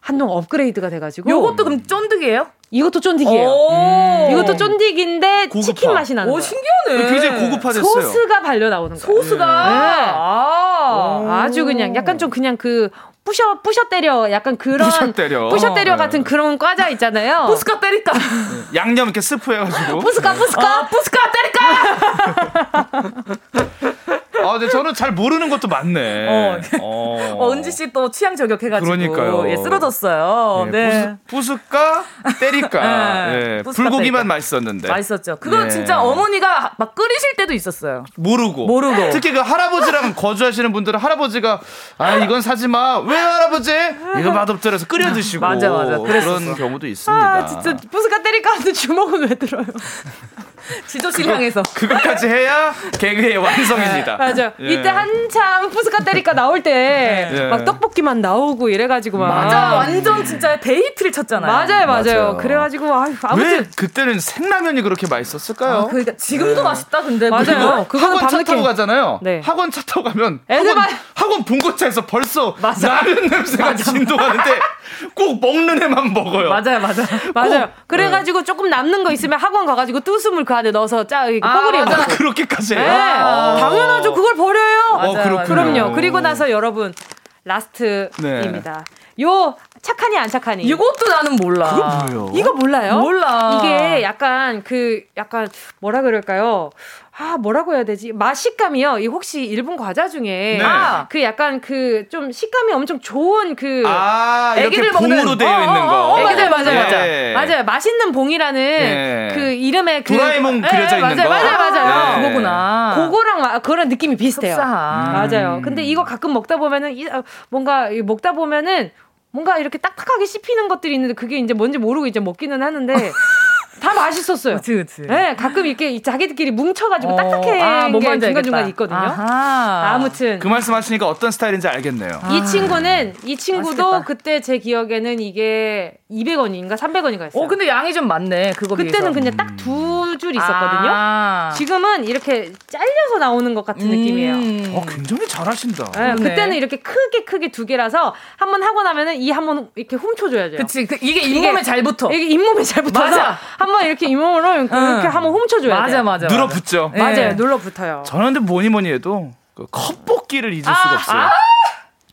한층 업그레이드가 돼가지고
요것도 그럼 쫀득이에요?
이것도 쫀디기예요.
오.
이것도 쫀디기인데
고급화.
치킨 맛이 나는
오
거예요.
신기하네.
굉장히 고급화됐어요.
소스가 발려 나오는 거예요.
소스가
네.
아.
아주 그냥 약간 좀 그냥 그 부셔 부셔 때려 약간 그런
부셔 때려.
부셔 때려
네.
같은 그런 과자 있잖아요.
부스카 때릴까?
양념 이렇게 스프 해가지고.
부스카 부스카
아, 부스카 때릴까?
아, 근데 저는 잘 모르는 것도 많네.
어.
어.
어, 은지 씨 또 취향 저격해가지고
그러니까요.
예, 쓰러졌어요.
네.
네.
부스, 부스까 때릴까.
네.
네.
부스까
불고기만
때릴까.
맛있었는데.
맛있었죠. 그거
네.
진짜 어머니가 막 끓이실 때도 있었어요.
모르고.
모르고.
특히 그 할아버지랑 거주하시는 분들은 할아버지가 아 이건 사지 마. 왜 할아버지? 이거 맛없더라서 끓여 드시고.
맞아, 맞아. 그랬었어.
그런 경우도 있습니다.
아 진짜 부스카 때릴까 하는데 주먹은 왜 들어요?
지조실 향해서.
그것까지 해야 개그의 완성입니다.
맞아.
예.
이때 한참 부스카 때릴까 나올 때
예.
막 떡볶이만 나오고 이래가지고 막
맞아. 완전 진짜 히트를 쳤잖아요.
맞아요, 맞아요.
맞아요.
그래가지고 아유,
왜
아무튼
그때는 생라면이 그렇게 맛있었을까요?
아, 그러니까 지금도 맛있다. 근데
맞아요.
그거-
그거는
학원 차 타고 가잖아요.
네.
학원 차 타고 가면
애들
학원,
봐-
학원 봉고차에서 벌써
맞아.
라면 냄새가 진동하는데 꼭 먹는 애만 먹어요.
맞아요, 맞아요.
맞아요. 그래가지고 조금 남는 거 있으면 학원 가가지고 뚜스물 그 안에 넣어서 짜 이거
아,
뽀글이
맞아.
먹어.
그렇게까지
네,
해요? 아.
당연하죠. 그걸 버려요.
어.
그럼요. 그리고 나서 여러분 라스트입니다. 요 착하니 안 착하니.
이것도 나는 몰라.
뭐예요?
이거 몰라요?
몰라.
이게 약간 그 약간 뭐라 그럴까요? 아 뭐라고 해야 되지? 맛 식감이요. 이 혹시 일본 과자 중에
네.
아, 그 약간 그 좀 식감이 엄청 좋은 그
아, 이렇게
애기들
봉으로
먹는-
되어 있는 거.
어, 어, 어, 맞아요, 맞아요,
예.
맞아요. 맞아요. 맛있는 봉이라는
예.
그 이름의 그
도라에몽
예,
그려져 있는
맞아요,
거.
맞아요, 맞아요.
네.
그거구나.
그거랑 와- 그런 느낌이 비슷해요.
흡사한.
맞아요. 근데 이거 가끔 먹다 보면은 이, 어, 뭔가 이 먹다 보면은 뭔가 이렇게 딱딱하게 씹히는 것들이 있는데 그게 이제 뭔지 모르고 이제 먹기는 하는데 다 맛있었어요.
그치, 그치.
네, 가끔 이렇게 자기들끼리 뭉쳐가지고
어,
딱딱해
아,
뭔게 중간중간. 있거든요.
아하.
아무튼
그 말씀 하시니까 어떤 스타일인지 알겠네요.
이 친구는 이 친구도
맛있겠다.
그때 제 기억에는 이게 200원인가 300원인가 했어요.
어, 근데 양이 좀 많네. 그거
그때는
비해서.
그냥 딱 두 줄 있었거든요.
아.
지금은 이렇게 잘려서 나오는 것 같은 느낌이에요.
음.
어, 굉장히 잘하신다.
네. 그때는 이렇게 크게 크게 두 개라서 한 번 하고 나면은 이 한 번 이렇게 훔쳐줘야죠.
그치. 그, 이게 잇몸에 잘 붙어.
이게 잇몸에 잘 붙어서
맞아.
한번 이렇게 잇몸으로 이렇게
응.
한번 훔쳐줘야
맞아,
돼요.
맞아. 맞아.
맞아요.
예.
눌러 붙어요.
저는 근데 뭐니 뭐니 해도 그 컵볶이를 잊을 수가 없어요.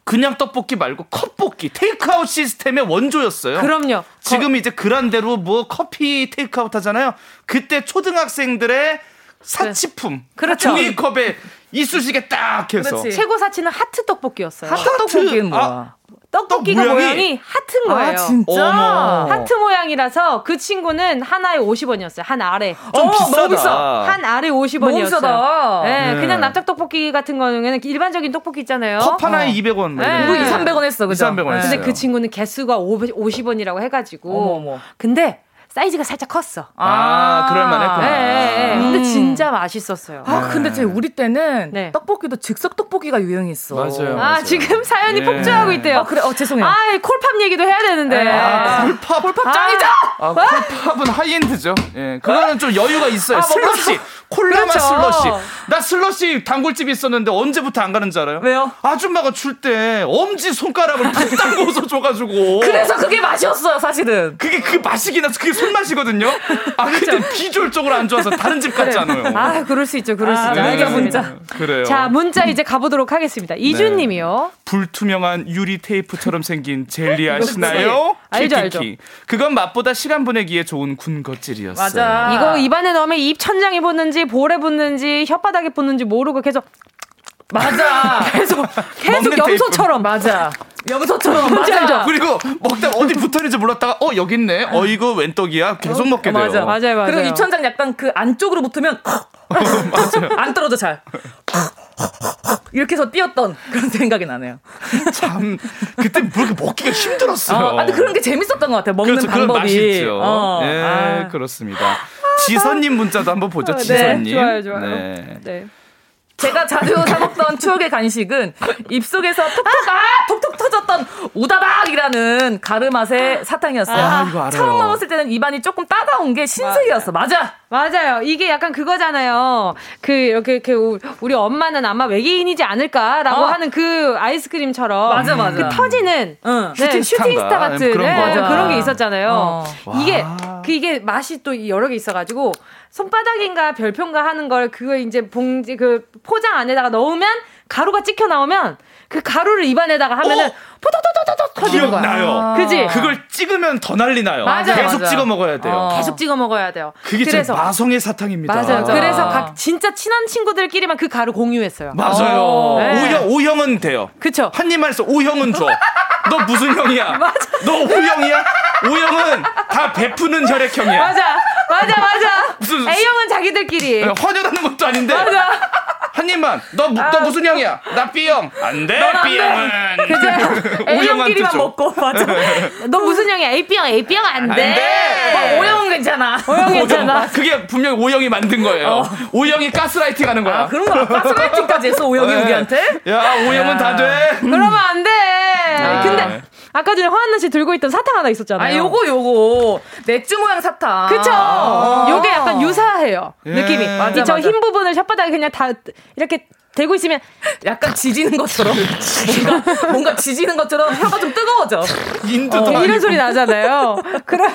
그냥 떡볶이 말고 컵볶이 테이크아웃 시스템의 원조였어요.
그럼요.
지금 이제 그란대로 뭐 커피 테이크아웃 하잖아요. 그때 초등학생들의 사치품.
그렇죠.
종이컵에 이쑤시개 딱 해서.
그렇지.
최고 사치는 하트 떡볶이였어요.
하트 떡볶이는 뭐야?
아,
떡볶이가
떡 모양이-
모양이, 하트인 거예요.
아, 진짜?
어머.
하트 모양이라서 그 친구는 하나에 50원이었어요. 한 알에.
좀
어,
비싸다.
비싸.
한 알에
너무
50원이었어요.
비싸다.
네,
네.
그냥 납작 떡볶이 같은 거는 일반적인 떡볶이 있잖아요.
컵 하나에 200원.
네.
이거 2, 300원 했어, 그죠?
2, 300원
네.
근데. 그 친구는 개수가 50원이라고 해 가지고.
어머, 어머.
근데 사이즈가 살짝 컸어.
아, 그럴만했구나.
예, 예, 예. 근데
음.
진짜 맛있었어요.
아, 근데 제 우리 때는
네.
떡볶이도 즉석 떡볶이가 유행했어.
맞아요.
아,
맞아요.
지금 사연이
예.
폭주하고 있대요.
아, 그래? 어, 죄송해요.
아, 콜팝 얘기도 해야 되는데.
아,
콜팝.
콜팝 짱이죠?
아, 콜팝은 high-end죠. 예. 그거는 좀 여유가 있어요.
아, 뭐
슬러시. 콜라맛
그렇죠.
슬러시. 나 슬러시 단골집 있었는데 언제부터 안 가는 줄 알아요?
왜요?
아줌마가 줄 때 엄지 손가락을 푹 담궈서 줘가지고.
그래서 그게 맛이었어요, 사실은.
그게 그 맛이긴 해서 그게 술 마시거든요. 아 근데 비주얼적으로 안 좋아서 다른 집 같지 않아요.
아 그럴 수 있죠. 그럴 수 있죠. 아, 네. 문자.
그래요.
자 문자 이제 가보도록 하겠습니다. 이준님이요.
네. 불투명한 유리 테이프처럼 생긴 젤리 아시나요?
알죠 알죠.
그건 맛보다 시간 보내기에 좋은 군것질이었어요.
맞아. 이거 입안에 넣으면 입 천장에 붙는지 볼에 붙는지 혓바닥에 붙는지 모르고 계속
맞아.
계속 계속 염소처럼
맞아. 염소처럼
맞아. 알죠?
그리고 먹다 어디 붙어 있는지 몰랐다가 어 여기 있네. 어 이거 웬 떡이야? 계속 먹게 돼요.
맞아 맞아요 맞아요.
그리고 입천장 약간 그 안쪽으로 붙으면. 안 떨어져 잘. 이렇게 해서 뛰었던 그런 생각이 나네요.
참 그때 그렇게 먹기가 힘들었어요.
어, 아, 근데 그런 게 재밌었던 것 같아요. 먹는
그렇죠,
방법이.
맛있죠. 어. 네, 아. 그렇습니다. 지선님 문자도 한번 보죠. 네, 지선님.
네, 좋아요, 좋아요. 네. 네.
제가 자주 사 먹던 추억의 간식은 입속에서 톡톡 아 톡톡 터졌던 우다닥이라는 가르 맛의 사탕이었어요. 아, 이거 알아요. 처음 먹었을 때는 입안이 조금 따가운 게 신세계였어. 맞아.
맞아요. 이게 약간 그거잖아요. 그 이렇게 그 우리 엄마는 아마 외계인이지 않을까라고 어. 하는 그 아이스크림처럼
맞아 맞아.
그 터지는 응. 네, 슈팅, 슈팅 스타 같은 그런, 네, 그런 게 있었잖아요. 어. 이게 그 이게 맛이 또 여러 개 있어가지고 손바닥인가 별표인가 하는 걸 그거 이제 봉지 그 포장 안에다가 넣으면 가루가 찍혀 나오면 그 가루를 입안에다가 하면은 어? 포도도도도도 터지는 거야.
나요.
그지?
그걸 찍으면 더 난리 나요.
맞아,
계속
맞아.
찍어 먹어야 돼요.
어. 계속 찍어 먹어야 돼요.
그게 그래서 마성의 사탕입니다.
맞아요. 맞아. 그래서 각 진짜 친한 친구들끼리만 그 가루 공유했어요.
맞아요. 어. 네. 오형 오형은 돼요.
그쵸?
한 입만 해서 오형은 줘. 너 무슨 형이야?
맞아.
너 오형이야? O형은 다 베푸는 혈액형이야.
맞아. 맞아, 맞아. 무슨 A형은 자기들끼리.
헌혈하는 것도 아닌데.
맞아.
한 입만. 너, 아. 너 무슨 형이야? 나 B형. 안 돼, B형은.
그죠? A형끼리만 먹고, 맞아. 너 무슨 형이야? AB형, AB형 안 돼. 안 돼.
어, O형 괜찮아.
O형 괜찮아.
그게 분명 O형이 만든 거예요. 어. O형이 가스라이팅 하는 거야.
아, 그런 거 가스라이팅까지 했어, O형이 네. 우리한테?
야, O형은 다 돼.
그러면 안 돼. 아. 근데 아까 전에 허한나 씨 들고 있던 사탕 하나 있었잖아요.
아, 요거 요거 넷주 모양 사탕.
그쵸? 아~ 요게 약간 유사해요. 예. 느낌이. 맞아, 저흰 부분을 혓바닥에 그냥 다 이렇게 대고 있으면
약간 지지는 것처럼 뭔가 뭔가 지지는 것처럼 혀가 좀 뜨거워져.
인도 어,
이런 소리 나잖아요. 그러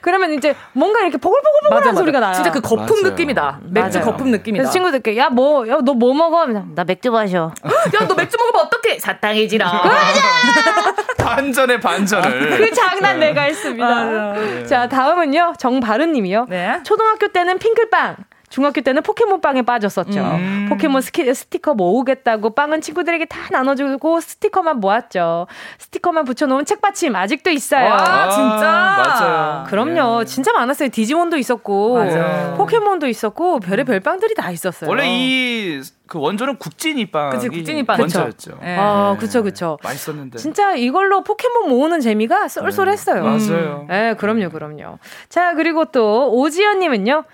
그러면 이제 뭔가 이렇게 보글보글보글한 소리가 나요.
진짜 그 거품 맞아요. 느낌이다. 맥주 맞아요. 거품 느낌이다.
그래서 친구들께 야 뭐 야 너 뭐 먹어? 나 맥주 마셔.
야 너 맥주 먹으면 어떡해? 사탕이지라.
맞아.
반전의 반전을.
그 장난 내가 했습니다. 아, 자 다음은요 정바른 님이요. 네. 초등학교 때는 핑클빵. 중학교 때는 포켓몬 빵에 빠졌었죠. 음. 포켓몬 스키, 스티커 모으겠다고 빵은 친구들에게 다 나눠주고 스티커만 모았죠. 스티커만 붙여놓은 책받침 아직도 있어요.
와, 진짜?
맞아요.
그럼요. 네. 진짜 많았어요. 디지몬도 있었고, 맞아. 포켓몬도 있었고, 별의별 빵들이 다 있었어요.
원래 이 그 원조는 국진이 빵.
그치, 국진이 빵.
원조였죠.
네. 아, 그쵸, 그쵸.
맛있었는데.
진짜 이걸로 포켓몬 모으는 재미가 쏠쏠했어요.
네. 맞아요.
네, 그럼요, 그럼요. 자, 그리고 또 오지연님은요.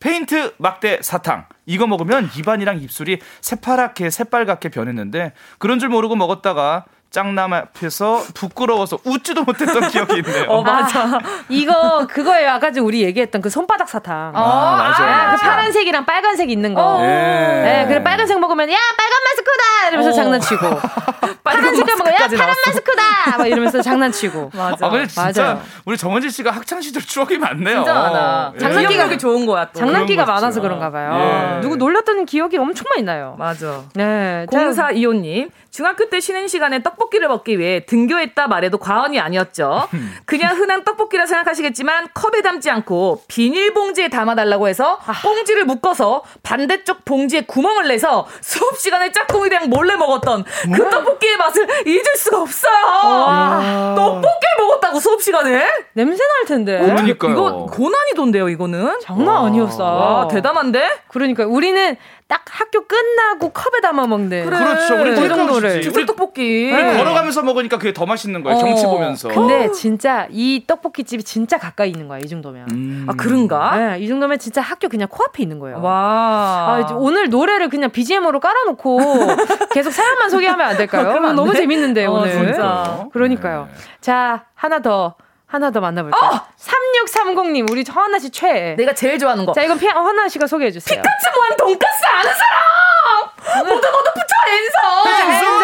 페인트 막대 사탕. 이거 먹으면 입안이랑 입술이 새파랗게 새빨갛게 변했는데 그런 줄 모르고 먹었다가 짱남 앞에서 부끄러워서 웃지도 못했던 기억이 있네요.
어, 맞아. 아, 이거 그거예요. 아까 우리 얘기했던 그 손바닥 사탕.
아, 아 맞아요. 아,
그 파란색이랑 빨간색 있는 거. 어. 네. 네. 그래 빨간색 먹으면 야 빨간 마스크다 이러면서 어. 장난치고. 파란색 먹으면 야 파란 마스크다 막 이러면서 장난치고.
맞아. 아 근데 진짜 맞아요. 우리 정원진 씨가 학창 시절 추억이 많네요.
진짜 많아. 예. 장난기가 좋은 거야. 또.
장난기가 많아서 그런가 봐요. 예. 누구 놀렸던 기억이 엄청 많이 나요.
맞아.
네.
공사 이호님 중학교 때 쉬는 시간에 떡 볶이를 먹기 위해 등교했다 말해도 과언이 아니었죠. 그냥 흔한 떡볶이라 생각하시겠지만 컵에 담지 않고 비닐봉지에 담아달라고 해서 아. 봉지를 묶어서 반대쪽 봉지에 구멍을 내서 수업 시간에 짝꿍이랑 몰래 먹었던 그 뭐? 떡볶이의 맛을 잊을 수가 없어요. 떡볶이 먹었다고 수업 시간에?
냄새 날 텐데.
그러니까요.
이거 고난이돈데요, 이거는.
장난 아니었어.
와, 대담한데?
그러니까 우리는 딱 학교 끝나고 컵에 담아 먹는
그래. 그렇죠. 우리 그
정도를.
우리 떡볶이.
우리 네. 걸어가면서 먹으니까 그게 더 맛있는 거예요. 어. 경치 보면서.
근데 진짜 이 떡볶이 집이 진짜 가까이 있는 거야. 이 정도면.
음. 아 그런가?
네, 이 정도면 진짜 학교 그냥 코앞에 있는 거예요.
와.
아, 오늘 노래를 그냥 BGM으로 깔아놓고 계속 사연만 소개하면 안 될까요? 안 너무 재밌는데 어, 오늘.
진짜.
그러니까요. 네. 자 하나 더. 하나 더 만나볼게요. 어! 3630님, 우리 허나 씨 최애.
내가 제일 좋아하는 거.
자, 이건 피, 허나 씨가 소개해주세요.
피카츄 모한 돈까스 아는 사람! 모두 모두 붙여, 앤서!
앤서!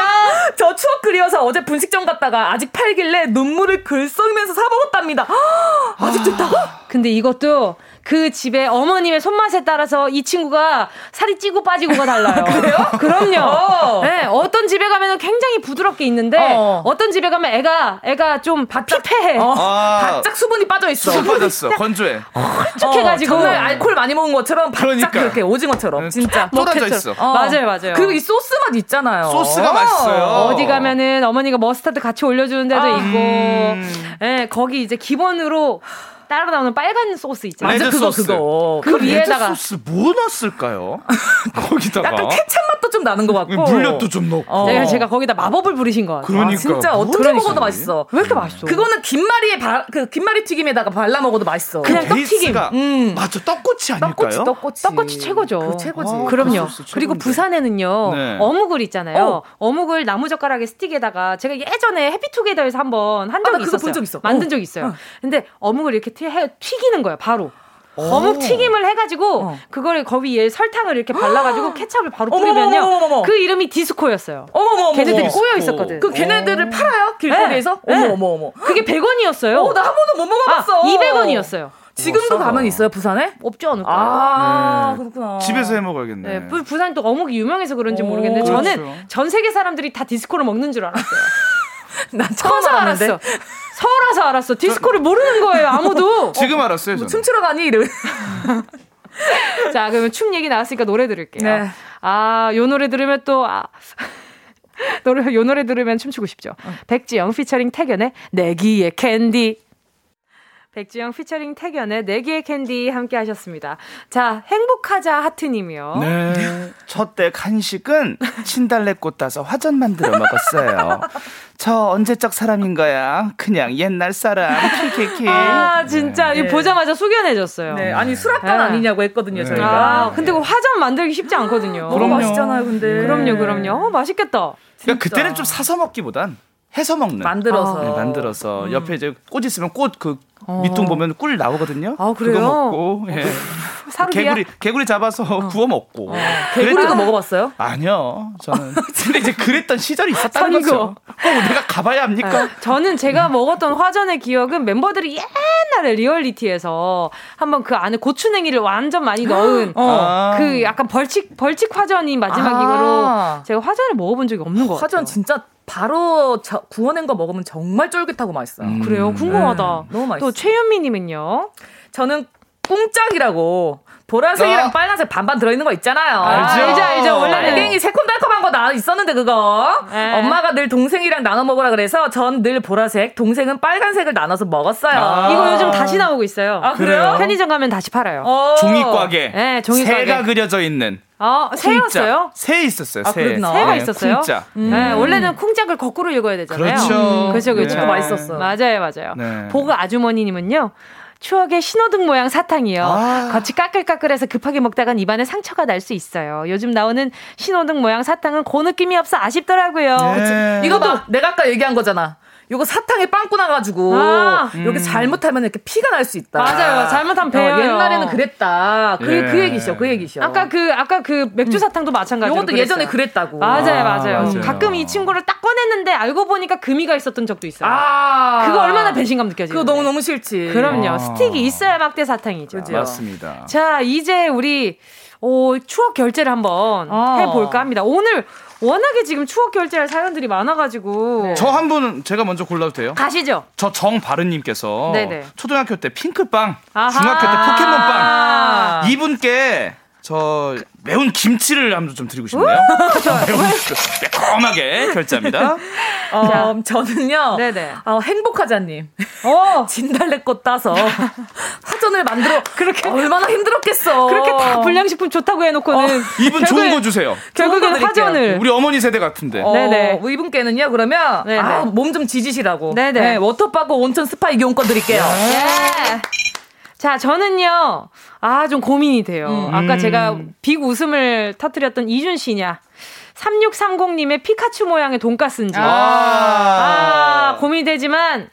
저 추억 그 그리워서 어제 분식점 갔다가 아직 팔길래 눈물을 글썽이면서 사 먹었답니다. 아직도 있다고?
근데 이것도 그 집의 어머님의 손맛에 따라서 이 친구가 살이 찌고 빠지고가 달라요.
그래요?
그럼요. 어. 네, 어떤 집에 가면 굉장히 부드럽게 있는데 어떤 집에 가면 애가 애가 좀 바짝 피폐해. 어.
아. 바짝 수분이 빠져 있어.
수분 빠졌어. 건조해.
홀쭉해가지고
어, 정말 알코올 많이 먹은 것처럼 바짝 그러니까. 그렇게 오징어처럼 진짜
쫄아져 있어.
어. 맞아요, 맞아요.
그리고 이 소스 맛 있잖아요.
소스가 맛있어요.
어디 가면은 어머니가 머스타드 같이 올려주는 데도 아. 있고, 음. 예, 거기 이제 기본으로 따로 나오는 빨간 소스 있잖아요.
맞아, 그거, 소스. 그거.
그, 그 위에다가. 소스 뭐 넣었을까요? 거기다가.
약간 케찹 맛도 좀 나는 것 같고.
물엿도 좀 넣고.
어. 제가, 제가 거기다 마법을 부리신 것 같아요.
그러니까. 아, 진짜 어떻게 그러니까. 먹어도 맛있어.
왜 이렇게 맛있어?
그거는 김말이에 바, 그 김말이 튀김에다가 발라 먹어도 맛있어.
그냥 떡튀김.
음. 맞죠. 떡꼬치 아닐까요?
떡꼬치, 떡꼬치.
떡꼬치 최고죠.
그 최고지.
아, 그럼요. 그리고 부산에는요. 네. 어묵을 있잖아요. 어. 어묵을 나무젓가락에 스틱에다가 제가 예전에 해피투게더에서 한번 한 적이 아, 있었어요. 적 있어. 만든 어. 적 있어요. 어. 근데 어묵을 이렇게 튀기는 거예요, 바로. 어묵 튀김을 해가지고 어. 그거를 거기 위에 설탕을 이렇게 발라가지고 케찹을 바로 뿌리면요 어머머머머머. 그 이름이 디스코였어요.
어머머
걔네들이 꼬여 있었거든.
그 걔네들을 팔아요 길거리에서? 네. 어머 어머 어머.
그게 100원이었어요.
어, 나 한 번도 못 먹어봤어. 아,
200원이었어요.
지금도 가면 있어요 부산에?
없지 않을까?
아 네. 그렇구나.
집에서 해 먹어야겠네. 네,
부산 또 어묵이 유명해서 그런지 모르겠는데 저는 그렇죠. 전 세계 사람들이 다 디스코를 먹는 줄 알았어요.
난 처음 알았어.
서울 와서 알았어. 디스코를 모르는 거예요, 아무도.
지금 알았어요, 뭐
춤추러 가니? 이러
자, 그러면 춤 얘기 나왔으니까 노래 들을게요. 네. 아, 요 노래 들으면 또, 아. 노래, 요 노래 들으면 춤추고 싶죠. 어. 백지영 피처링 태견의 내 귀에 캔디. 백지영 피처링 태견의 내기의 캔디 함께 하셨습니다. 자, 행복하자 하트님이요.
네. 첫댁 한식은 친달래꽃 따서 화전 만들어 먹었어요. 저 언제적 사람인 거야? 그냥 옛날 사람. 키키키.
아, 진짜. 네. 보자마자 숙연해졌어요.
네. 아니, 수락관 네. 아니냐고 했거든요, 저희가.
아, 근데 그 화전 만들기 쉽지 않거든요.
너무 맛있잖아요, 근데.
그럼요, 그럼요. 어, 맛있겠다.
그러니까 그때는 좀 사서 먹기보단 해서 먹는.
만들어서.
네, 만들어서. 음. 옆에 이제 꽃 있으면 꽃그 어. 밑둥 보면 꿀 나오거든요.
아, 그래요?
그거 먹고 예. 개구리 개구리 잡아서 어. 구워 먹고. 어.
개구리도 먹어봤어요?
아니요, 저는. 근데 이제 그랬던 시절이 있었다는 거죠. 꼭 내가 가봐야 합니까? 네.
저는 제가 먹었던 화전의 기억은 멤버들이 옛날에 리얼리티에서 한번 그 안에 고추냉이를 완전 많이 넣은 어. 그 약간 벌칙 벌칙 화전이 마지막이로 아. 제가 화전을 먹어본 적이 없는 것
같아요. 화전 진짜 바로 저, 구워낸 거 먹으면 정말 쫄깃하고 맛있어요. 음.
그래요? 궁금하다.
네. 너무 맛있어.
또 최현미님은요?
저는 꿍짝이라고 보라색이랑 어? 빨간색 반반 들어있는 거 있잖아요.
알죠, 알죠, 알죠. 원래
알갱이 새콤달콤한 거 나 있었는데 그거. 네. 엄마가 늘 동생이랑 나눠 먹으라 그래서 전 늘 보라색, 동생은 빨간색을 나눠서 먹었어요. 아~
이거 요즘 다시 나오고 있어요.
아, 그래요?
편의점 가면 다시 팔아요.
어~ 종이과게.
네, 종이과게.
새가 그려져 있는.
아, 새였어요?
새 있었어요. 새.
아, 새가 네, 있었어요.
쿵짝.
음. 네, 원래는 쿵짝을 거꾸로 읽어야 되잖아요.
그렇죠. 음,
그렇죠, 그렇죠.
네. 맛있었어.
맞아요, 맞아요. 네. 보그 아주머니님은요. 추억의 신호등 모양 사탕이요. 아. 겉이 까끌까끌해서 급하게 먹다간 입안에 상처가 날 수 있어요. 요즘 나오는 신호등 모양 사탕은 그 느낌이 없어 아쉽더라고요.
네. 이것도 내가 아까 얘기한 거잖아. 요거 사탕에 빵꾸 나가지고 아, 여기 음. 잘못하면 이렇게 피가 날 수 있다.
맞아요. 잘못하면 배요.
어, 옛날에는 그랬다. 그, 예. 그 얘기죠. 그 얘기죠.
아까 그 아까 그 맥주 사탕도 마찬가지로.
요것도 예전에 그랬다고.
맞아요, 아, 맞아요. 맞아요. 가끔 이 친구를 딱 꺼냈는데 알고 보니까 금이가 있었던 적도 있어요. 아, 그거 얼마나 배신감 느껴지요
그거 너무 너무 싫지.
그럼요. 아. 스틱이 있어야 막대 사탕이죠.
그죠? 맞습니다.
자, 이제 우리 오, 추억 결제를 한번 아. 해볼까 합니다. 오늘 워낙에 지금 추억 결제할 사연들이 많아가지고.
네. 저한 분은 제가 먼저 골라도 돼요?
가시죠.
저 정바른님께서 네네. 초등학교 때 핑크빵, 아하. 중학교 때 포켓몬빵. 아. 이분께 저 매운 김치를 한번 좀 드리고 싶네요. 매운 매콤하게 결제합니다.
어, 저는요. 네네. 어, 행복하자님. 어. 진달래꽃 따서 화전을 만들어 그렇게 얼마나 힘들었겠어.
그렇게 다 불량식품 좋다고 해놓고는
어, 이분 좋은 거 주세요.
결국엔 화전을
우리 어머니 세대 같은데.
어, 네네. 뭐 이분께는요. 그러면 아, 몸 좀 지지시라고. 네네. 네, 워터파크 온천 스파 이용권 드릴게요. 예.
자, 저는요, 아, 좀 고민이 돼요. 음. 아까 제가 big 웃음을 터뜨렸던 이준 씨냐. 3630님의 피카츄 모양의 돈가스인지. 아, 아 고민이 되지만,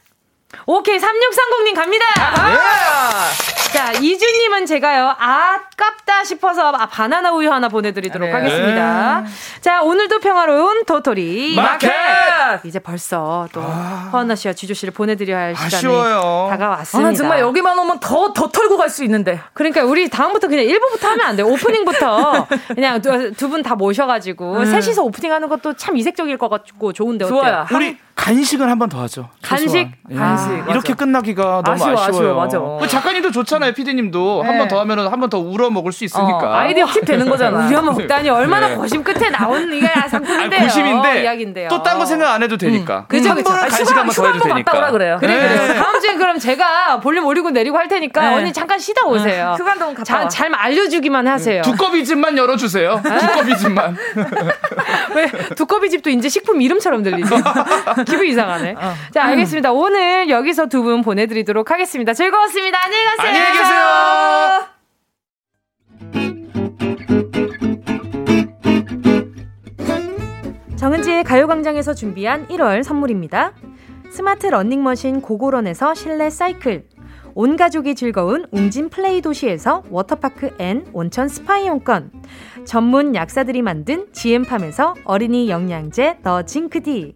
오케이, 3630님 갑니다! 아~ 자, 이준님은 제가요, 아깝다 싶어서 아, 바나나 우유 하나 보내드리도록 네. 하겠습니다. 자, 오늘도 평화로운 도토리
마켓!
이제 벌써 또 아. 허한나 씨와 지조 씨를 보내드려야 할 시간이
아쉬워요.
다가왔습니다. 아,
정말 여기만 오면 더, 더 털고 갈 수 있는데.
그러니까 우리 다음부터 그냥 1부부터 하면 안 돼요. 오프닝부터 그냥 두 분 다 모셔가지고 음. 셋이서 오프닝 하는 것도 참 이색적일 것 같고 좋은데 어때요?
좋아요.
우리 간식을 한 번 더 하죠.
간식?
예. 간식. 이렇게 끝나기가 너무 아쉬워, 아쉬워요. 아쉬워, 맞아. 작가님도 좋잖아요, 피디님도. 네. 한번 더 하면 한번 더 우려 먹을 수 있으니까. 어,
아이디어 팁 되는 거잖아.
우려 먹다니 얼마나 네. 거심 끝에 나온 이게 상품인데요.
고심인데
이야기인데요.
또 딴 거 생각 안 해도 되니까. 음.
그죠, 그죠. 아, 간식 한번 더 해도 되니까. 그래요.
그래, 네. 그래. 다음 주에 그럼 제가 볼륨 올리고 내리고 할 테니까 네. 언니 잠깐 쉬다 오세요.
휴가 동안 갔다
잘 알려주기만 하세요.
두꺼비 집만 열어주세요. 두꺼비 집만.
왜 두꺼비 집도 이제 식품 이름처럼 들리지? 기분 이상하네. 어. 자, 알겠습니다. 오늘 여기서 두 분 보내드리도록 하겠습니다. 즐거웠습니다. 안녕히 가세요.
안녕히
계세요. 정은지의 가요광장에서 준비한 1월 선물입니다. 스마트 러닝머신 고고런에서 실내 사이클. 온 가족이 즐거운 웅진 플레이 도시에서 워터파크 and 온천 스파 이용권. 전문 약사들이 만든 GM팜에서 어린이 영양제 더 징크디.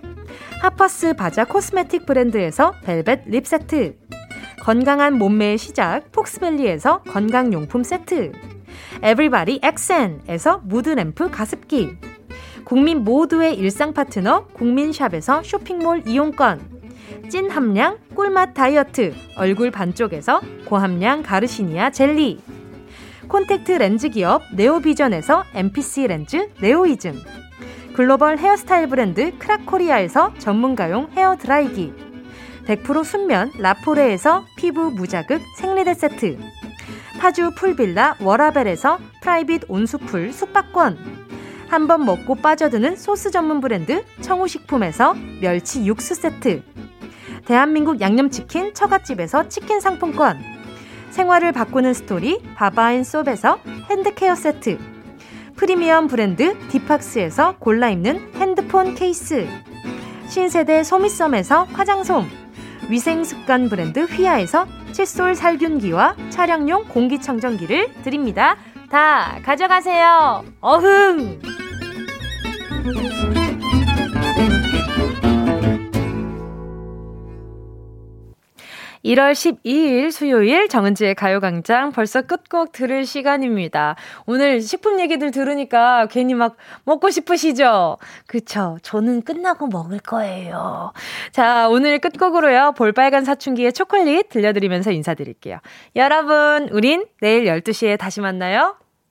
하퍼스 바자 코스메틱 브랜드에서 벨벳 lip 세트. 건강한 몸매의 시작 폭스밸리에서 건강용품 세트. 에브리바디 엑센에서 mood lamp 가습기. 국민 모두의 일상 파트너 국민샵에서 쇼핑몰 이용권. 찐 함량 꿀맛 다이어트 얼굴 반쪽에서 고함량 가르시니아 젤리. 콘택트 렌즈 기업 네오비전에서 MPC 렌즈 네오이즘. 글로벌 헤어스타일 브랜드 크라코리아에서 전문가용 헤어 드라이기. 100% 순면 라포레에서 피부 무자극 생리대 세트. 파주 풀빌라 워라벨에서 private 온수풀 숙박권. 한 번 먹고 빠져드는 소스 전문 브랜드 청우식품에서 멸치 육수 세트. 대한민국 양념치킨 처갓집에서 치킨 상품권. 생활을 바꾸는 스토리 바바앤솝에서 hand care 세트 프리미엄 브랜드 디팍스에서 골라 입는 핸드폰 케이스 신세대 소미썸에서 화장솜 위생습관 브랜드 휘하에서 칫솔 살균기와 차량용 공기청정기를 드립니다. 다 가져가세요. 어흥! 1월 12일 수요일 정은지의 가요광장 벌써 끝곡 들을 시간입니다. 오늘 식품 얘기들 들으니까 괜히 막 먹고 싶으시죠? 그쵸. 저는 끝나고 먹을 거예요. 자, 오늘 끝곡으로요. 볼빨간 사춘기의 초콜릿 들려드리면서 인사드릴게요. 여러분, 우린 내일 12시에 다시 만나요.